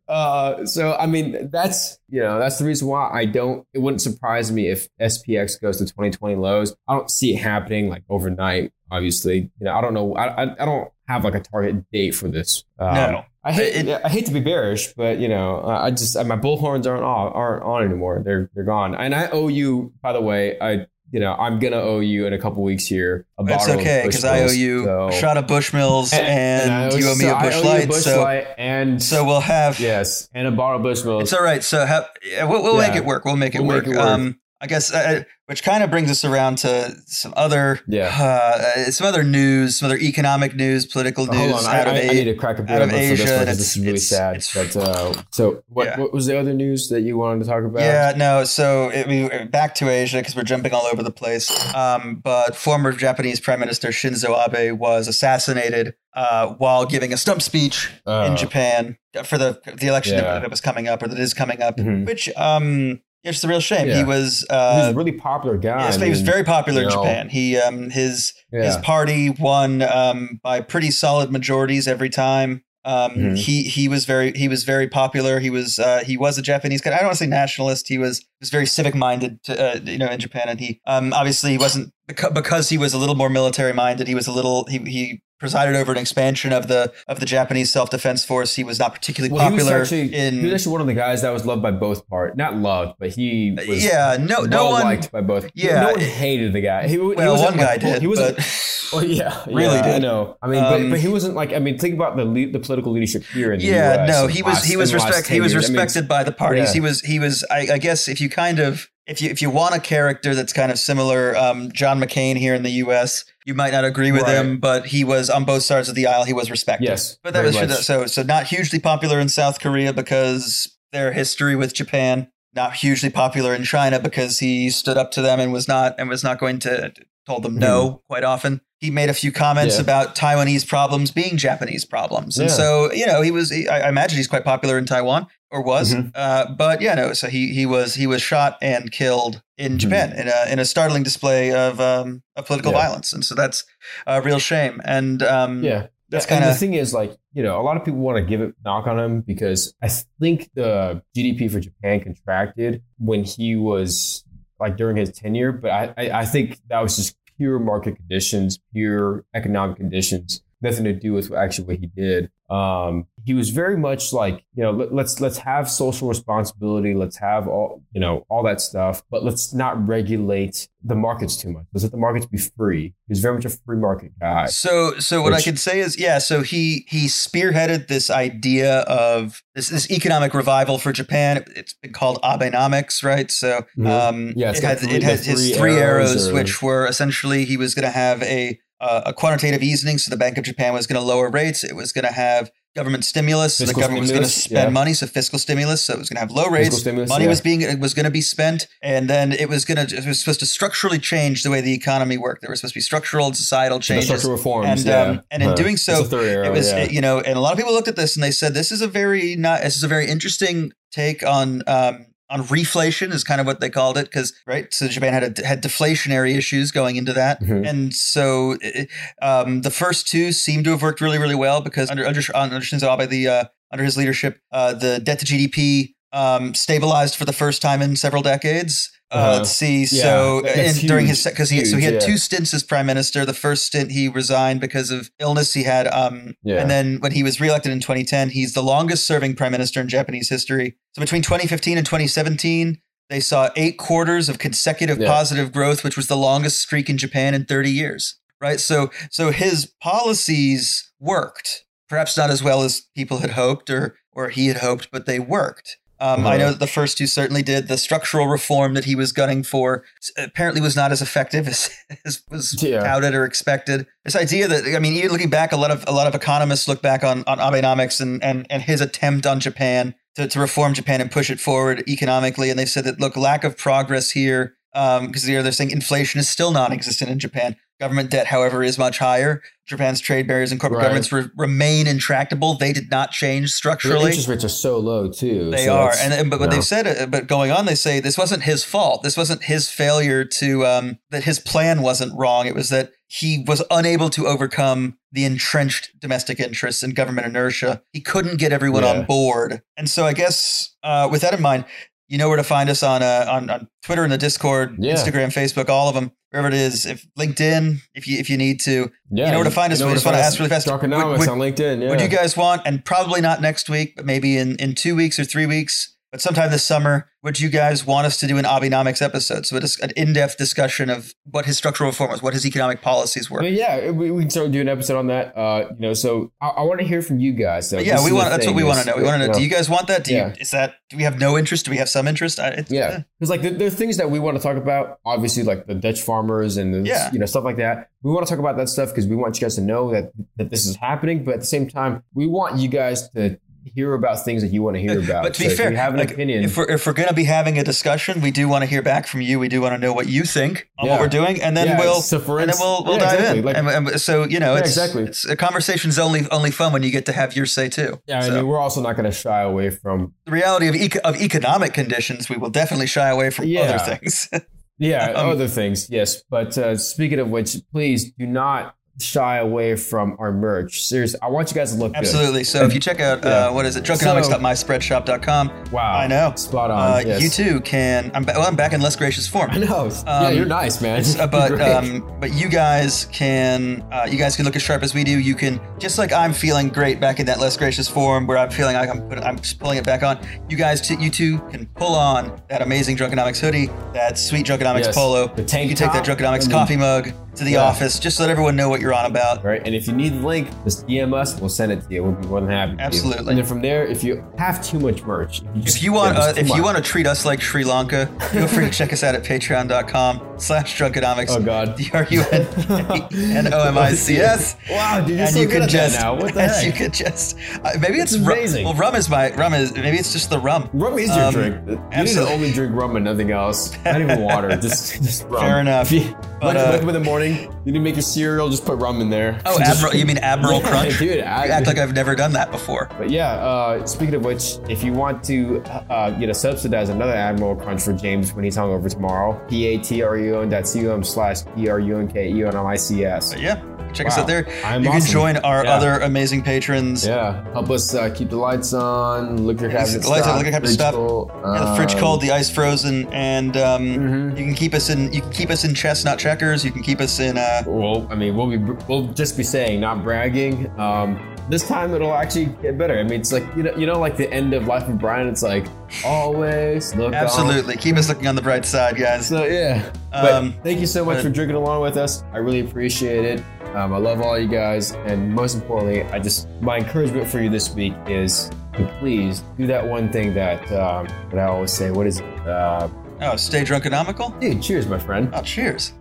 uh, so I mean, that's you know that's the reason why I don't. It wouldn't surprise me if SPX goes to 2020 lows. I don't see it happening like overnight. Obviously, you know, I don't know. I I, I don't have like a target date for this. Um, No. I hate It- I hate to be bearish, but you know, uh, I just my bullhorns aren't on aren't on anymore. They're they're gone. And I owe you, by the way, I you know I'm gonna owe you in a couple weeks here a It's bottle. okay because I owe you so- a shot of Bushmills and, I owe- you owe me so a I Busch owe you Busch so Light and so we'll have yes, and a bottle of Bushmills. It's all right. So ha- yeah, we'll, we'll make it work. We'll make it, We'll work. make it work. Um, I guess, uh, which kind of brings us around to some other, Yeah. uh, some other news, some other economic news, political news hold on, I, of I, I A- need to crack a beer out of for this Asia, one because this is really it's- sad. it's- but uh, so what? Yeah. What was the other news that you wanted to talk about? Yeah, no. So it, we back to Asia because we're jumping all over the place. Um, but former Japanese Prime Minister Shinzo Abe was assassinated uh, while giving a stump speech Uh, in Japan for the the election Yeah. that, that was coming up or that is coming up. Mhm. Which um, it's a real shame. He was. Uh, was a really popular guy. Yes, I he was very popular in know, Japan. He um his his party won um by pretty solid majorities every time. Um Mhm. he he was very he was very popular. He was uh he was a Japanese guy. I don't want to say nationalist. He was was very civic minded to uh, you know in Japan and he um obviously he wasn't because, because he was a little more military minded. He was a little he he presided over an expansion of the of the Japanese self defense force. He was not particularly Well, he was popular actually in he was actually one of the guys that was loved by both part. Not loved, but he was yeah no no one liked by both. yeah, no one hated the guy. He, he well wasn't one like, guy did He wasn't. but Well, yeah, Really yeah, I did. know. I mean, Um, but, but he wasn't like. I mean, think about the le- the political leadership here in the yeah US no he was last- he was respect he was years. I mean, respected by the parties yeah. he was he was I, I guess if you kind of if you if you want a character that's kind of similar um, john mccain here in the us you might not agree with Right. him but he was on both sides of the aisle he was respected Yes, but that was much. so so not hugely popular in south korea because their history with japan not hugely popular in China because he stood up to them and was not and was not going to told them hmm. no quite often. He made a few comments Yeah. about Taiwanese problems being Japanese problems, and Yeah. so you know he was. He, I imagine he's quite popular in Taiwan or was. Mhm. Uh, but yeah, no. So he he was he was shot and killed in Mhm. Japan in a in a startling display of um, of political Yeah. violence, and so that's a real shame. And um, Yeah. That's and kinda- the thing is, like, you know, a lot of people want to give it knock on him because I think the GDP for Japan contracted when he was like during his tenure, but I, I, I think that was just pure market conditions, pure economic conditions, nothing to do with actually what he did. Um, he was very much like, you know, let, let's let's have social responsibility, let's have all, you know, all that stuff, but let's not regulate the markets too much. Let's let the markets be free. He was very much a free market guy. So, so what I Which- can say is, yeah. So he he spearheaded this idea of this, this economic revival for Japan. It's been called Abenomics, right? So, Mhm. um, Yeah, it had three- it had his three three arrows, arrows or- which were essentially he was going to have a uh, a quantitative easing. So the Bank of Japan was going to lower rates. It was going to have government stimulus. So the Fiscal government was going to spend yeah. money. So fiscal stimulus. So it was going to have low rates. stimulus, money yeah. was being it was going to be spent, and then it was going to it was supposed to structurally change the way the economy worked. There were supposed to be structural and societal changes. structural reforms, And, yeah. um, and in doing so, That's the third arrow, it was you know and a lot of people looked at this and they said this is a very not this is a very interesting take on um on reflation is kind of what they called it because right so japan had a, had deflationary issues going into that Mhm. and so it- um the first two seem to have worked really really well because under under, under Shinzo Abe the uh, under his leadership uh the debt to gdp um stabilized for the first time in several decades uh, Uh-huh. let's see. Yeah, so, and during huge. his because he so he had yeah. two stints as prime minister. The first stint he resigned because of illness. He had um, Yeah. and then when he was reelected in 2010, he's the longest serving prime minister in Japanese history. So between 2015 and 2017, they saw eight quarters of consecutive positive growth, which was the longest streak in Japan in 30 years. Right. So so his policies worked, perhaps not as well as people had hoped or or he had hoped, but they worked. Um, I know that the first two certainly did. The structural reform that he was gunning for apparently was not as effective as, as was Yeah. touted or expected. This idea that I mean, even looking back, a lot of a lot of economists look back on on Abenomics and and and his attempt on Japan to, to reform Japan and push it forward economically, and they said that look, lack of progress here because they're they're saying inflation is still non-existent in Japan. Government debt, however, is much higher. Japan's trade barriers and corporate Right. governments re- remain intractable. They did not change The structurally. interest rates are so low too. They so are, and, and but what they've said, uh, but going on, they say this wasn't his fault. This wasn't his failure to um, that his plan wasn't wrong. It was that he was unable to overcome the entrenched domestic interests and government inertia. He couldn't get everyone Yeah. on board, and so I guess uh, with that in mind, you know where to find us on uh, on, on Twitter and the Discord, Yeah. Instagram, Facebook, all of them, wherever it is. If LinkedIn, if you if you need to, yeah, you know where to find us. know We just wanna find ask really fast, Drunkenomics would- on LinkedIn. Yeah. would you guys want, and probably not next week, but maybe in, in two weeks or three weeks, but sometime this summer, would you guys want us to do an Abenomics episode? So it's an in depth discussion of what his structural reform was, what his economic policies were. Yeah, we, we can start doing an episode on that. Uh, you know, so I, I want to hear from you guys. Though. But yeah, we want. That's what we want to know. We want to know. Do you guys want that? Do you? Is that? Do we have no interest? Do we have some interest? I, it's, Yeah, because like there, there are things that we want to talk about. Obviously, like the Dutch farmers and the, Yeah. you know stuff like that. We want to talk about that stuff because we want you guys to know that that this is happening. But at the same time, we want you guys to hear about things that you want to hear about. But to be So if fair, you have an like, opinion. if we're if we're going to be having a discussion, we do want to hear back from you. We do want to know what you think on what we're doing, and then Yeah, we'll so for and then we'll we'll yeah, dive exactly. in. Like- and, and so you know, Yeah, it's, exactly. It's a conversation's only only fun when you get to have your say too. yeah, I mean, we're also not going to shy away from the reality of, eco- of economic conditions, we will definitely shy away from Yeah. other things. Yeah, Um, other things, yes. But uh, speaking of which, please do not shy away from our merch. Seriously, I want you guys to look Absolutely. So if you check out, Yeah. uh, what is it, drunkenomics.myspreadshop.com. Wow. I know. Spot on. uh, yes. you too can, I'm, ba- well, I'm back in less gracious form. I know. yeah, Um, you're nice, man. Uh, but um, but you guys can uh, you guys can look as sharp as we do. You can just like I'm feeling great back in that less gracious form where I'm feeling like I'm put, I'm just pulling it back on. You guys, t- you two can pull on that amazing Drunkenomics hoodie, that sweet Drunkenomics Yes. polo. The tank you can take that top, Drunkenomics and coffee mug, to the Yeah. office, just let everyone know what you're on about. Right, and if you need the link, just DM us. We'll send it to you. We'll be more than happy. Absolutely. And then from there, if you have too much merch, if you, just, If you want, yeah, uh, if you want to treat us like Sri Lanka, feel free to check us out at patreon.com slash drunkenomics. Oh, God. D-R-U-N-N-O-M-I-C-S. Wow, dude, you're and so you good can at just, that now. What the heck? you could just, uh, maybe it's That's rum- amazing. well, rum is my rum is maybe it's just the rum. Rum is your Um, drink. You need to only drink rum and nothing else. Not even water. just, just rum. Fair enough. You But, uh, wake up in the morning, you need to make your cereal. Just put rum in there. Oh, Admiral, you mean Admiral Yeah, Crunch? dude. You act like I've never done that before. But yeah, uh, speaking of which, if you want to, uh, you know, subsidize another Admiral Crunch for James when he's hungover tomorrow, p a t r u n dot c u m slash p r u n k e n m i c s. Yeah, check us out there. I'm you can join our Yeah. other amazing patrons. Yeah, help us uh, keep the lights on, liquor cabinet the lights on, liquor cabinet stocked. full, Yeah, the fridge um, cold, the ice frozen, and um, Mhm. you can keep us in. You can keep us in chestnut checkers. You can keep us in. Uh, Well, I mean, we'll be we'll just be saying, not bragging. Um, this time it'll actually get better. I mean, it's like you know, you know, like the end of Life of Brian. It's like always look. on- absolutely, keep us looking on the bright side, guys. So yeah. But Um, thank you so much but- for drinking along with us. I really appreciate it. Um, I love all you guys, and most importantly, I just my encouragement for you this week is to please do that one thing that um, that I always say. What is it? Uh, Oh, stay drunkenomical. dude, cheers, my friend. Oh, cheers.